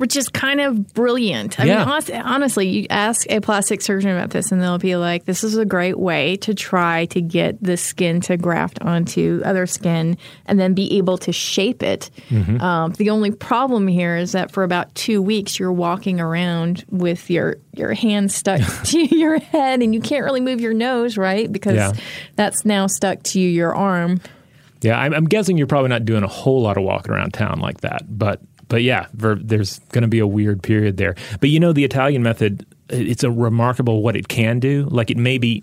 which is kind of brilliant. I yeah. mean, honestly, you ask a plastic surgeon about this, and they'll be like, "This is a great way to try to get the skin to graft onto other skin, and then be able to shape it." Mm-hmm. Um, the only problem here is that for about two weeks, you're walking around with your your hand stuck to your head, and you can't really move your nose, right? Because yeah. that's now stuck to your arm. Yeah, I'm, I'm guessing you're probably not doing a whole lot of walking around town like that, but but yeah, there's going to be a weird period there. But you know, the Italian method, it's a remarkable what it can do. Like it may be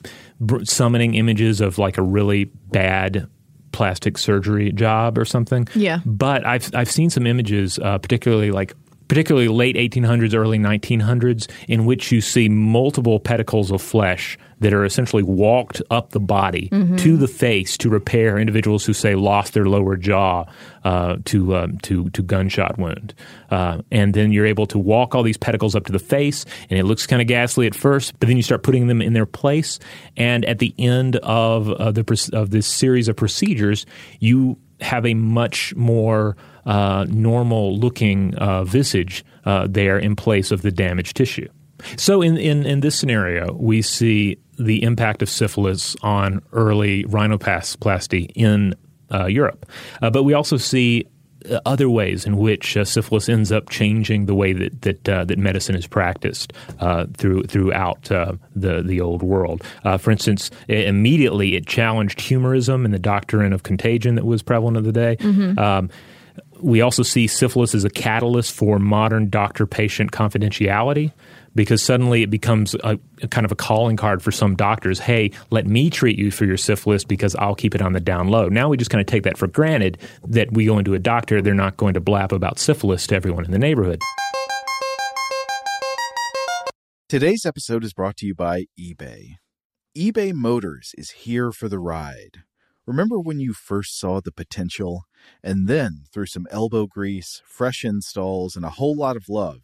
summoning images of like a really bad plastic surgery job or something. Yeah. But I've I've seen some images, uh, particularly like particularly late 1800s, early 1900s, in which you see multiple pedicles of flesh that are essentially walked up the body mm-hmm. to the face to repair individuals who say lost their lower jaw uh, to um, to to gunshot wound, uh, and then you're able to walk all these pedicles up to the face, and it looks kind of ghastly at first, but then you start putting them in their place, and at the end of uh, the of this series of procedures, you have a much more uh, normal looking uh, visage uh, there in place of the damaged tissue. So, in, in, in this scenario, we see the impact of syphilis on early rhinoplasty in uh, Europe. Uh, but we also see uh, other ways in which uh, syphilis ends up changing the way that that, uh, that medicine is practiced uh, through throughout the the old world. for instance, immediately it challenged humorism and the doctrine of contagion that was prevalent of the day. Mm-hmm. Um, we also see syphilis as a catalyst for modern doctor patient confidentiality because suddenly it becomes a, a, kind of a calling card for some doctors. Hey, let me treat you for your syphilis because I'll keep it on the down low. Now we just kind of take that for granted that we go into a doctor, they're not going to blab about syphilis to everyone in the neighborhood. Today's episode is brought to you by eBay. eBay Motors is here for the ride. Remember when you first saw the potential? And then, through some elbow grease, fresh installs, and a whole lot of love,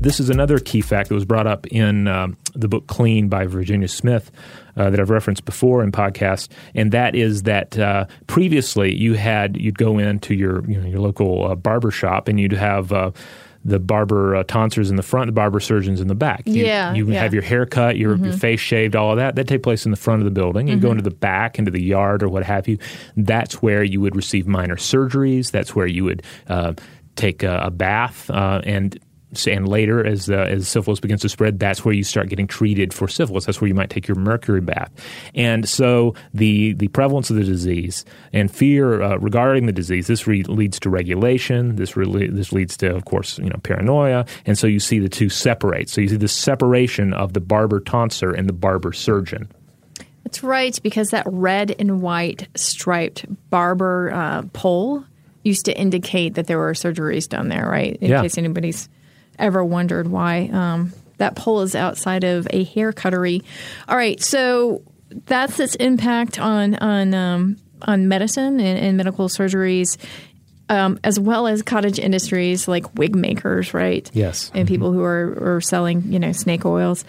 This is another key fact that was brought up in um, the book Clean by Virginia Smith uh, that I've referenced before in podcasts, and that is that uh, previously you had you'd go into your you know, your local uh, barber shop and you'd have uh, the barber uh, tonsors in the front, the barber surgeons in the back. You, Yeah, you yeah. have your hair cut, your, your face shaved, all of that. That take place in the front of the building. You go into the back, into the yard, or what have you. That's where you would receive minor surgeries. That's where you would uh, take a, a bath uh, and. And later, as uh, as syphilis begins to spread, that's where you start getting treated for syphilis. That's where you might take your mercury bath. And so the the prevalence of the disease and fear uh, regarding the disease this re- leads to regulation. This really this leads to, of course, you know paranoia. And so you see the two separate. So you see the separation of the barber tonsor and the barber surgeon. That's right, because that red and white striped barber uh, pole used to indicate that there were surgeries done there, right? In Yeah. case anybody's ever wondered why um, that pole is outside of a hair cuttery. All right, so that's its impact on on um, on medicine and, and medical surgeries. Um, as well as cottage industries like wig makers, right? Yes. and people who are, are selling, you know, snake oils.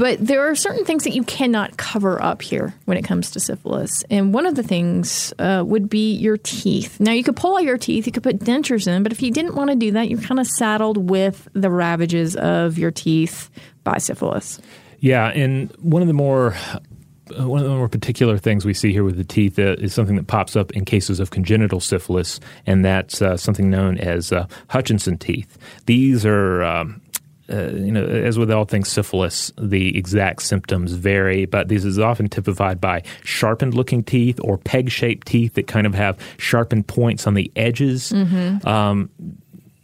But there are certain things that you cannot cover up here when it comes to syphilis. And one of the things uh, would be your teeth. Now, you could pull out your teeth, you could put dentures in, but if you didn't want to do that, you're kind of saddled with the ravages of your teeth by syphilis. Yeah, and one of the more uh, one of the more particular things we see here with the teeth uh, is something that pops up in cases of congenital syphilis, and that's uh, something known as uh, Hutchinson teeth. These are um, uh, you know, as with all things syphilis, the exact symptoms vary, but this is often typified by sharpened looking teeth or peg shaped teeth that kind of have sharpened points on the edges. Mm-hmm. Um,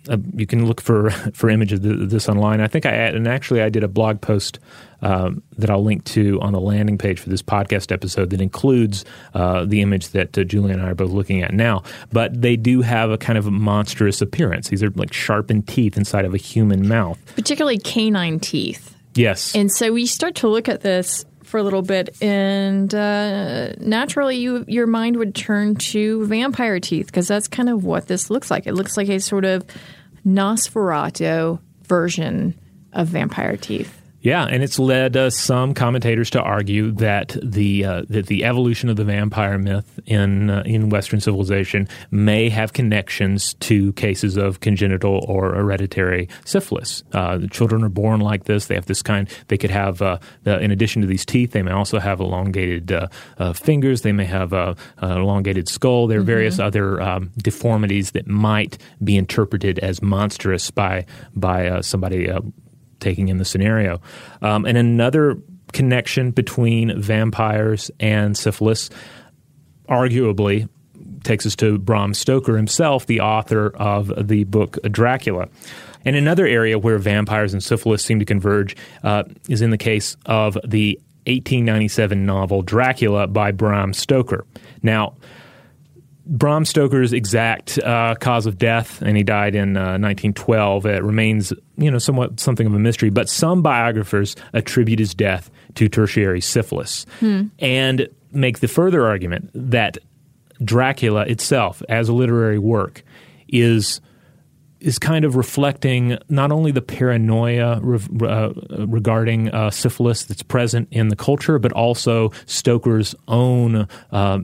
uh, you can look for for images of this online. I think I and actually I did a blog post um, that I'll link to on the landing page for this podcast episode that includes uh, the image that uh, Julie and I are both looking at now. But they do have a kind of a monstrous appearance. These are like sharpened teeth inside of a human mouth, particularly canine teeth. Yes, and so we start to look at this for a little bit, and uh, naturally, you your mind would turn to vampire teeth because that's kind of what this looks like. It looks like a sort of Nosferatu version of vampire teeth. Yeah, and it's led uh, some commentators to argue that the uh, that the evolution of the vampire myth in uh, in Western civilization may have connections to cases of congenital or hereditary syphilis. Uh, the children are born like this; they have this kind. They could have, uh, the, in addition to these teeth, they may also have elongated uh, fingers. They may have an elongated skull. There are mm-hmm. various other um, deformities that might be interpreted as monstrous by by somebody taking in the scenario. Um, and another connection between vampires and syphilis, arguably, takes us to Bram Stoker himself, the author of the book Dracula. And another area where vampires and syphilis seem to converge uh, is in the case of the 1897 novel Dracula by Bram Stoker. Now, Bram Stoker's exact uh, cause of death, and he died in uh, 1912. It remains, you know, somewhat something of a mystery. But some biographers attribute his death to tertiary syphilis, hmm. and make the further argument that Dracula itself, as a literary work, is is kind of reflecting not only the paranoia re- uh, regarding uh, syphilis that's present in the culture, but also Stoker's own uh,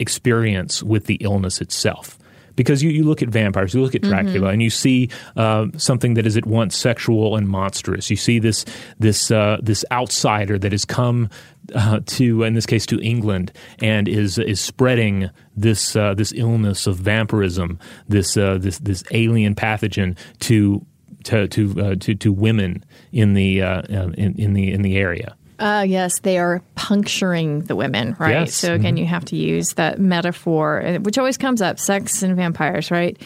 experience with the illness itself because you, you look at vampires, you look at Dracula, mm-hmm. and you see uh, something that is at once sexual and monstrous. You see this this uh, this outsider that has come uh, to, in this case, to England, and is is spreading this uh, this illness of vampirism, this uh, this this alien pathogen to to to uh, to, to women in the in, in the in the area. Uh, yes, they are puncturing the women, right? Yes. So again, mm-hmm. you have to use that metaphor, uh, which always comes up: sex and vampires, right?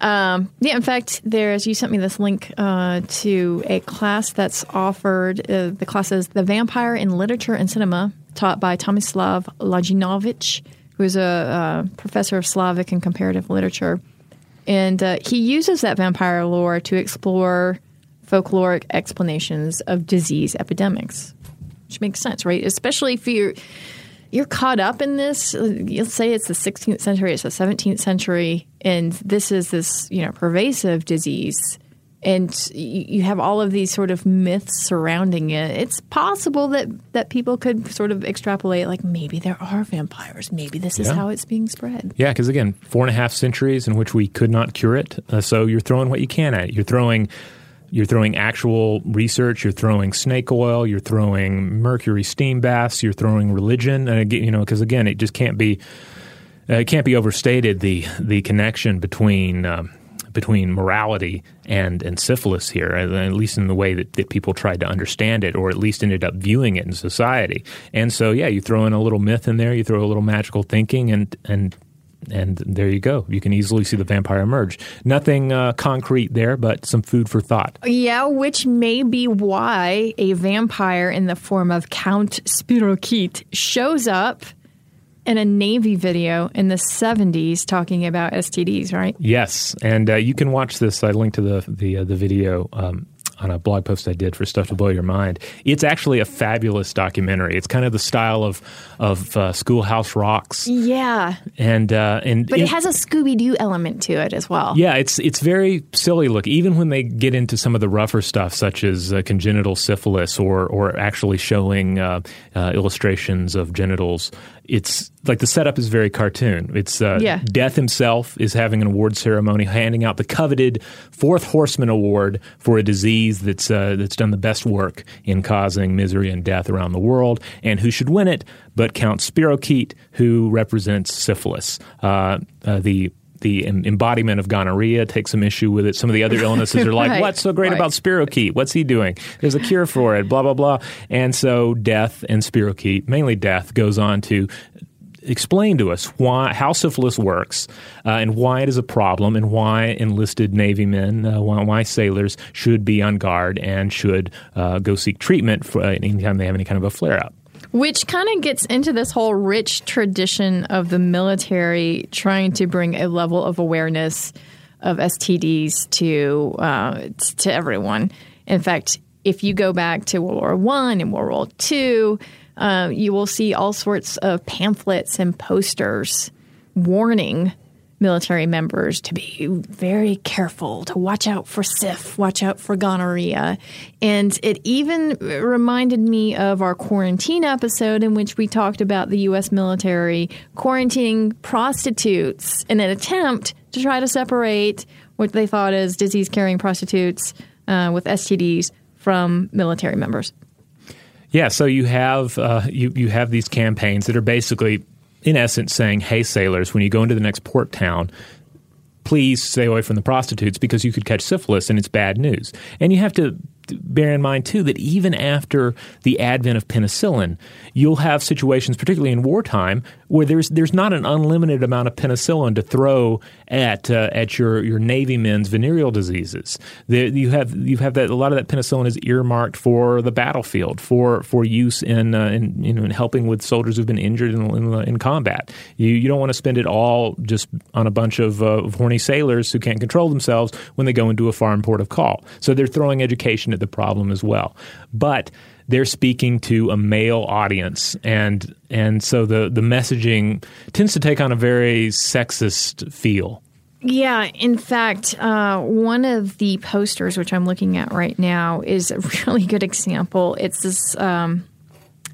Um, yeah, in fact, there's you sent me this link uh, to a class that's offered. Uh, the class is "The Vampire in Literature and Cinema," taught by Tomislav Longinovic, who is a, a professor of Slavic and comparative literature, and uh, he uses that vampire lore to explore folkloric explanations of disease epidemics which makes sense, right? Especially if you're you're caught up in this. You'll say it's the 16th century, it's the 17th century, and this is this you know pervasive disease, and you have all of these sort of myths surrounding it. It's possible that that people could sort of extrapolate, like maybe there are vampires, maybe this is yeah. how it's being spread. Yeah, because again, four and a half centuries in which we could not cure it, uh, so you're throwing what you can at it. You're throwing you're throwing actual research. You're throwing snake oil. You're throwing mercury steam baths. You're throwing religion. You know, because again, it just can't be uh, it can't be overstated the the connection between um, between morality and and syphilis here, at least in the way that, that people tried to understand it, or at least ended up viewing it in society. And so, yeah, you throw in a little myth in there, you throw a little magical thinking, and and and there you go. You can easily see the vampire emerge. Nothing uh, concrete there, but some food for thought. Yeah, which may be why a vampire in the form of Count Spirochete shows up in a Navy video in the 70s talking about STDs, right? Yes, and uh, you can watch this. I linked to the the, uh, the video um, on a blog post I did for Stuff to Blow Your Mind. It's actually a fabulous documentary. It's kind of the style of of uh, Schoolhouse Rocks. Yeah, and uh, and but it, it has a Scooby Doo element to it as well. Yeah, it's it's very silly look. Even when they get into some of the rougher stuff, such as uh, congenital syphilis, or or actually showing uh, uh, illustrations of genitals, it's like the setup is very cartoon. It's uh, yeah. Death himself is having an award ceremony, handing out the coveted Fourth Horseman Award for a disease that's uh, that's done the best work in causing misery and death around the world. And who should win it? But Count Spirochete, who represents syphilis. Uh, uh the the embodiment of gonorrhea takes some issue with it. Some of the other illnesses are like, Right, what's so great right. about spirochete? What's he doing? There's a cure for it, blah, blah, blah. And so death and spirochete, mainly death, goes on to explain to us why how syphilis works uh, and why it is a problem and why enlisted Navy men, uh, why, why sailors should be on guard and should uh, go seek treatment for uh, anytime they have any kind of a flare up. Which kind of gets into this whole rich tradition of the military trying to bring a level of awareness of STDs to uh, to everyone. In fact, if you go back to World War One and World War Two, uh, you will see all sorts of pamphlets and posters warning military members to be very careful, to watch out for syph, watch out for gonorrhea. And it even reminded me of our quarantine episode in which we talked about the U.S. military quarantining prostitutes in an attempt to try to separate what they thought as disease carrying prostitutes uh, with STDs from military members. Yeah, so you have uh, you you have these campaigns that are basically, in essence, saying, "Hey, sailors, when you go into the next port town, please stay away from the prostitutes because you could catch syphilis and it's bad news." And you have to bear in mind too that even after the advent of penicillin, you'll have situations, particularly in wartime, where there's there's not an unlimited amount of penicillin to throw at uh, at your, your Navy men's venereal diseases. The, you have you have that a lot of that penicillin is earmarked for the battlefield for for use in, uh, in you know in helping with soldiers who've been injured in, in, in combat. You you don't want to spend it all just on a bunch of, uh, of horny sailors who can't control themselves when they go into a foreign port of call. So they're throwing education at the problem as well, but they're speaking to a male audience and and so the the messaging tends to take on a very sexist feel Yeah, in fact, uh, one of the posters which I'm looking at right now is a really good example. It's this. Um,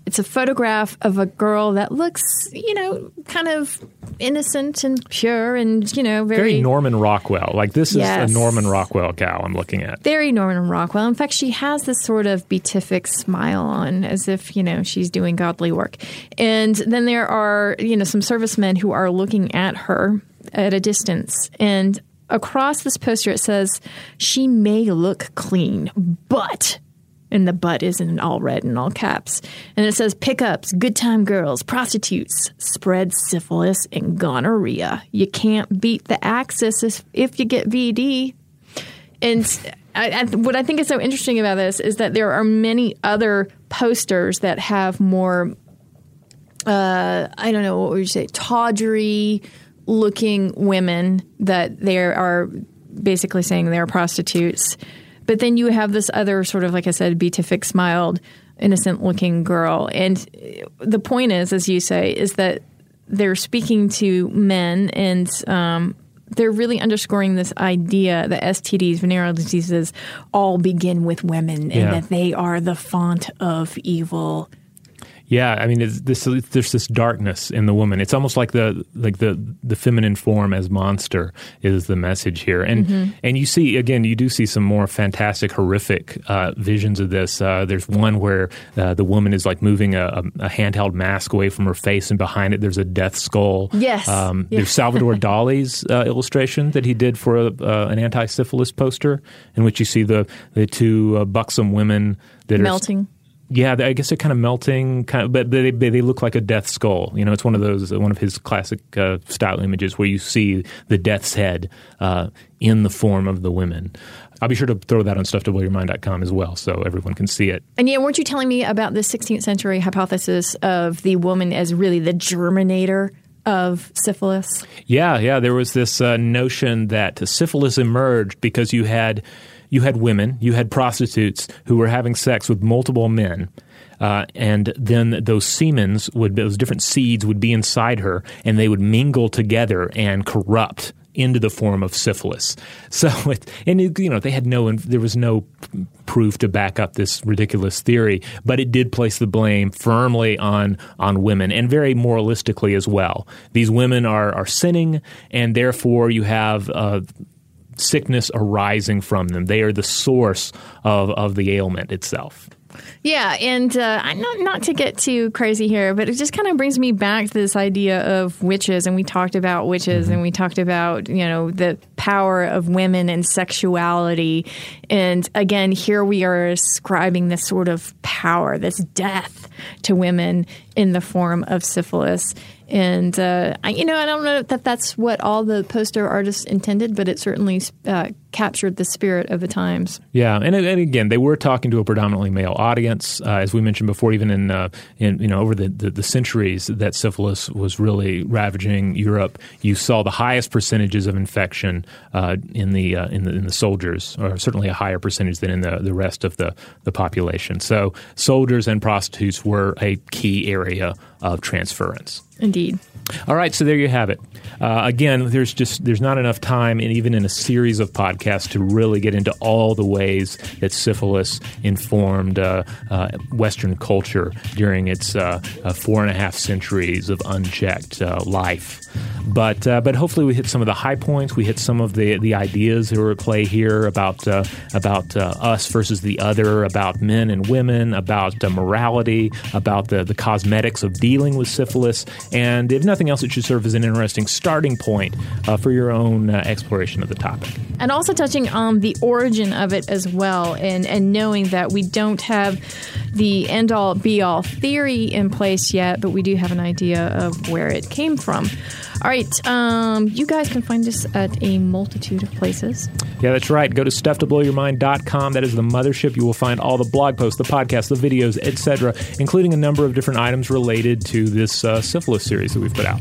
it's a photograph of a girl that looks, you know, kind of innocent and pure, and you know, very, very Norman Rockwell. Like this Yes. is a Norman Rockwell gal I'm looking at. very Norman Rockwell. In fact, she has this sort of beatific smile on, as if you know she's doing godly work. And then there are you know some servicemen who are looking at her at a distance, and across this poster it says, "She may look clean, but." And the butt is in all red and all caps. And it says pickups, good time girls, prostitutes, spread syphilis and gonorrhea. You can't beat the axis if, if you get VD. And I, I, what I think is so interesting about this is that there are many other posters that have more, uh, I don't know, what would you say, tawdry looking women that they are basically saying they're prostitutes. But then you have this other sort of, like I said, beatific smiled, innocent looking girl. And the point is, as you say, is that they're speaking to men and um, they're really underscoring this idea that STDs, venereal diseases, all begin with women Yeah. and that they are the font of evil. Yeah, I mean, it's this, there's this darkness in the woman. It's almost like the like the the feminine form as monster is the message here, and Mm-hmm. and you see again, you do see some more fantastic, horrific uh, visions of this. Uh, there's one where uh, the woman is like moving a, a, handheld mask away from her face, and behind it there's a death skull. Yes. um, Yeah. there's Salvador Dali's uh, illustration that he did for a, uh, an anti-syphilis poster, in which you see the the two uh, buxom women that are Melting. Yeah, I guess they're kind of melting, kind of, but they, they look like a death skull. You know, it's one of those one of his classic uh, style images where you see the death's head uh, in the form of the women. I'll be sure to throw that on stufftoblowyourmind.com as well, so everyone can see it. And yeah, weren't you telling me about the 16th century hypothesis of the woman as really the germinator of syphilis? Yeah, yeah. There was this uh, notion that syphilis emerged because you had you had women, you had prostitutes who were having sex with multiple men. Uh, and then those semens would those different seeds would be inside her, and they would mingle together and corrupt into the form of syphilis. So, it, and it, you know, they had no, there was no proof to back up this ridiculous theory, but it did place the blame firmly on on women and very moralistically as well. These women are are sinning, and therefore you have. Uh, Sickness arising from them. They are the source of, of the ailment itself. Yeah, and uh, not not to get too crazy here, but it just kind of brings me back to this idea of witches, and we talked about witches, mm-hmm. and we talked about you know the power of women and sexuality, and again, here we are ascribing this sort of power, this death to women in the form of syphilis, and uh, I, you know, I don't know that that's what all the poster artists intended, but it certainly uh, captured the spirit of the times. Yeah, and, and again, they were talking to a predominantly male audience, uh, as we mentioned before. Even in, uh, in you know over the, the, the, centuries that syphilis was really ravaging Europe, you saw the highest percentages of infection uh, in the uh, in the in the soldiers, or certainly a higher percentage than in the, the rest of the the population. So soldiers and prostitutes were a key area of transference. Indeed. All right, so there you have it. Uh, again, there's just there's not enough time, and even in a series of podcasts, to really get into all the ways that syphilis informed uh, uh, Western culture during its uh, uh, four and a half centuries of unchecked uh, life. But but hopefully, we hit some of the high points. We hit some of the the ideas that are at play here about about us versus the other, about men and women, about morality, about the the cosmetics of dealing with syphilis, and if nothing else, it should serve as an interesting starting point uh, for your own uh, exploration of the topic. And also touching on the origin of it as well, and, and knowing that we don't have the end all be all theory in place yet, but we do have an idea of where it came from. All right. Um, you guys can find us at a multitude of places. Yeah, that's right. Go to stufftoblowyourmind.com. That is the mothership. You will find all the blog posts, the podcasts, the videos, etc., including a number of different items related to this uh, syphilis series that we've put out.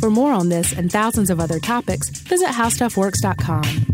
For more on this and thousands of other topics, visit howstuffworks.com.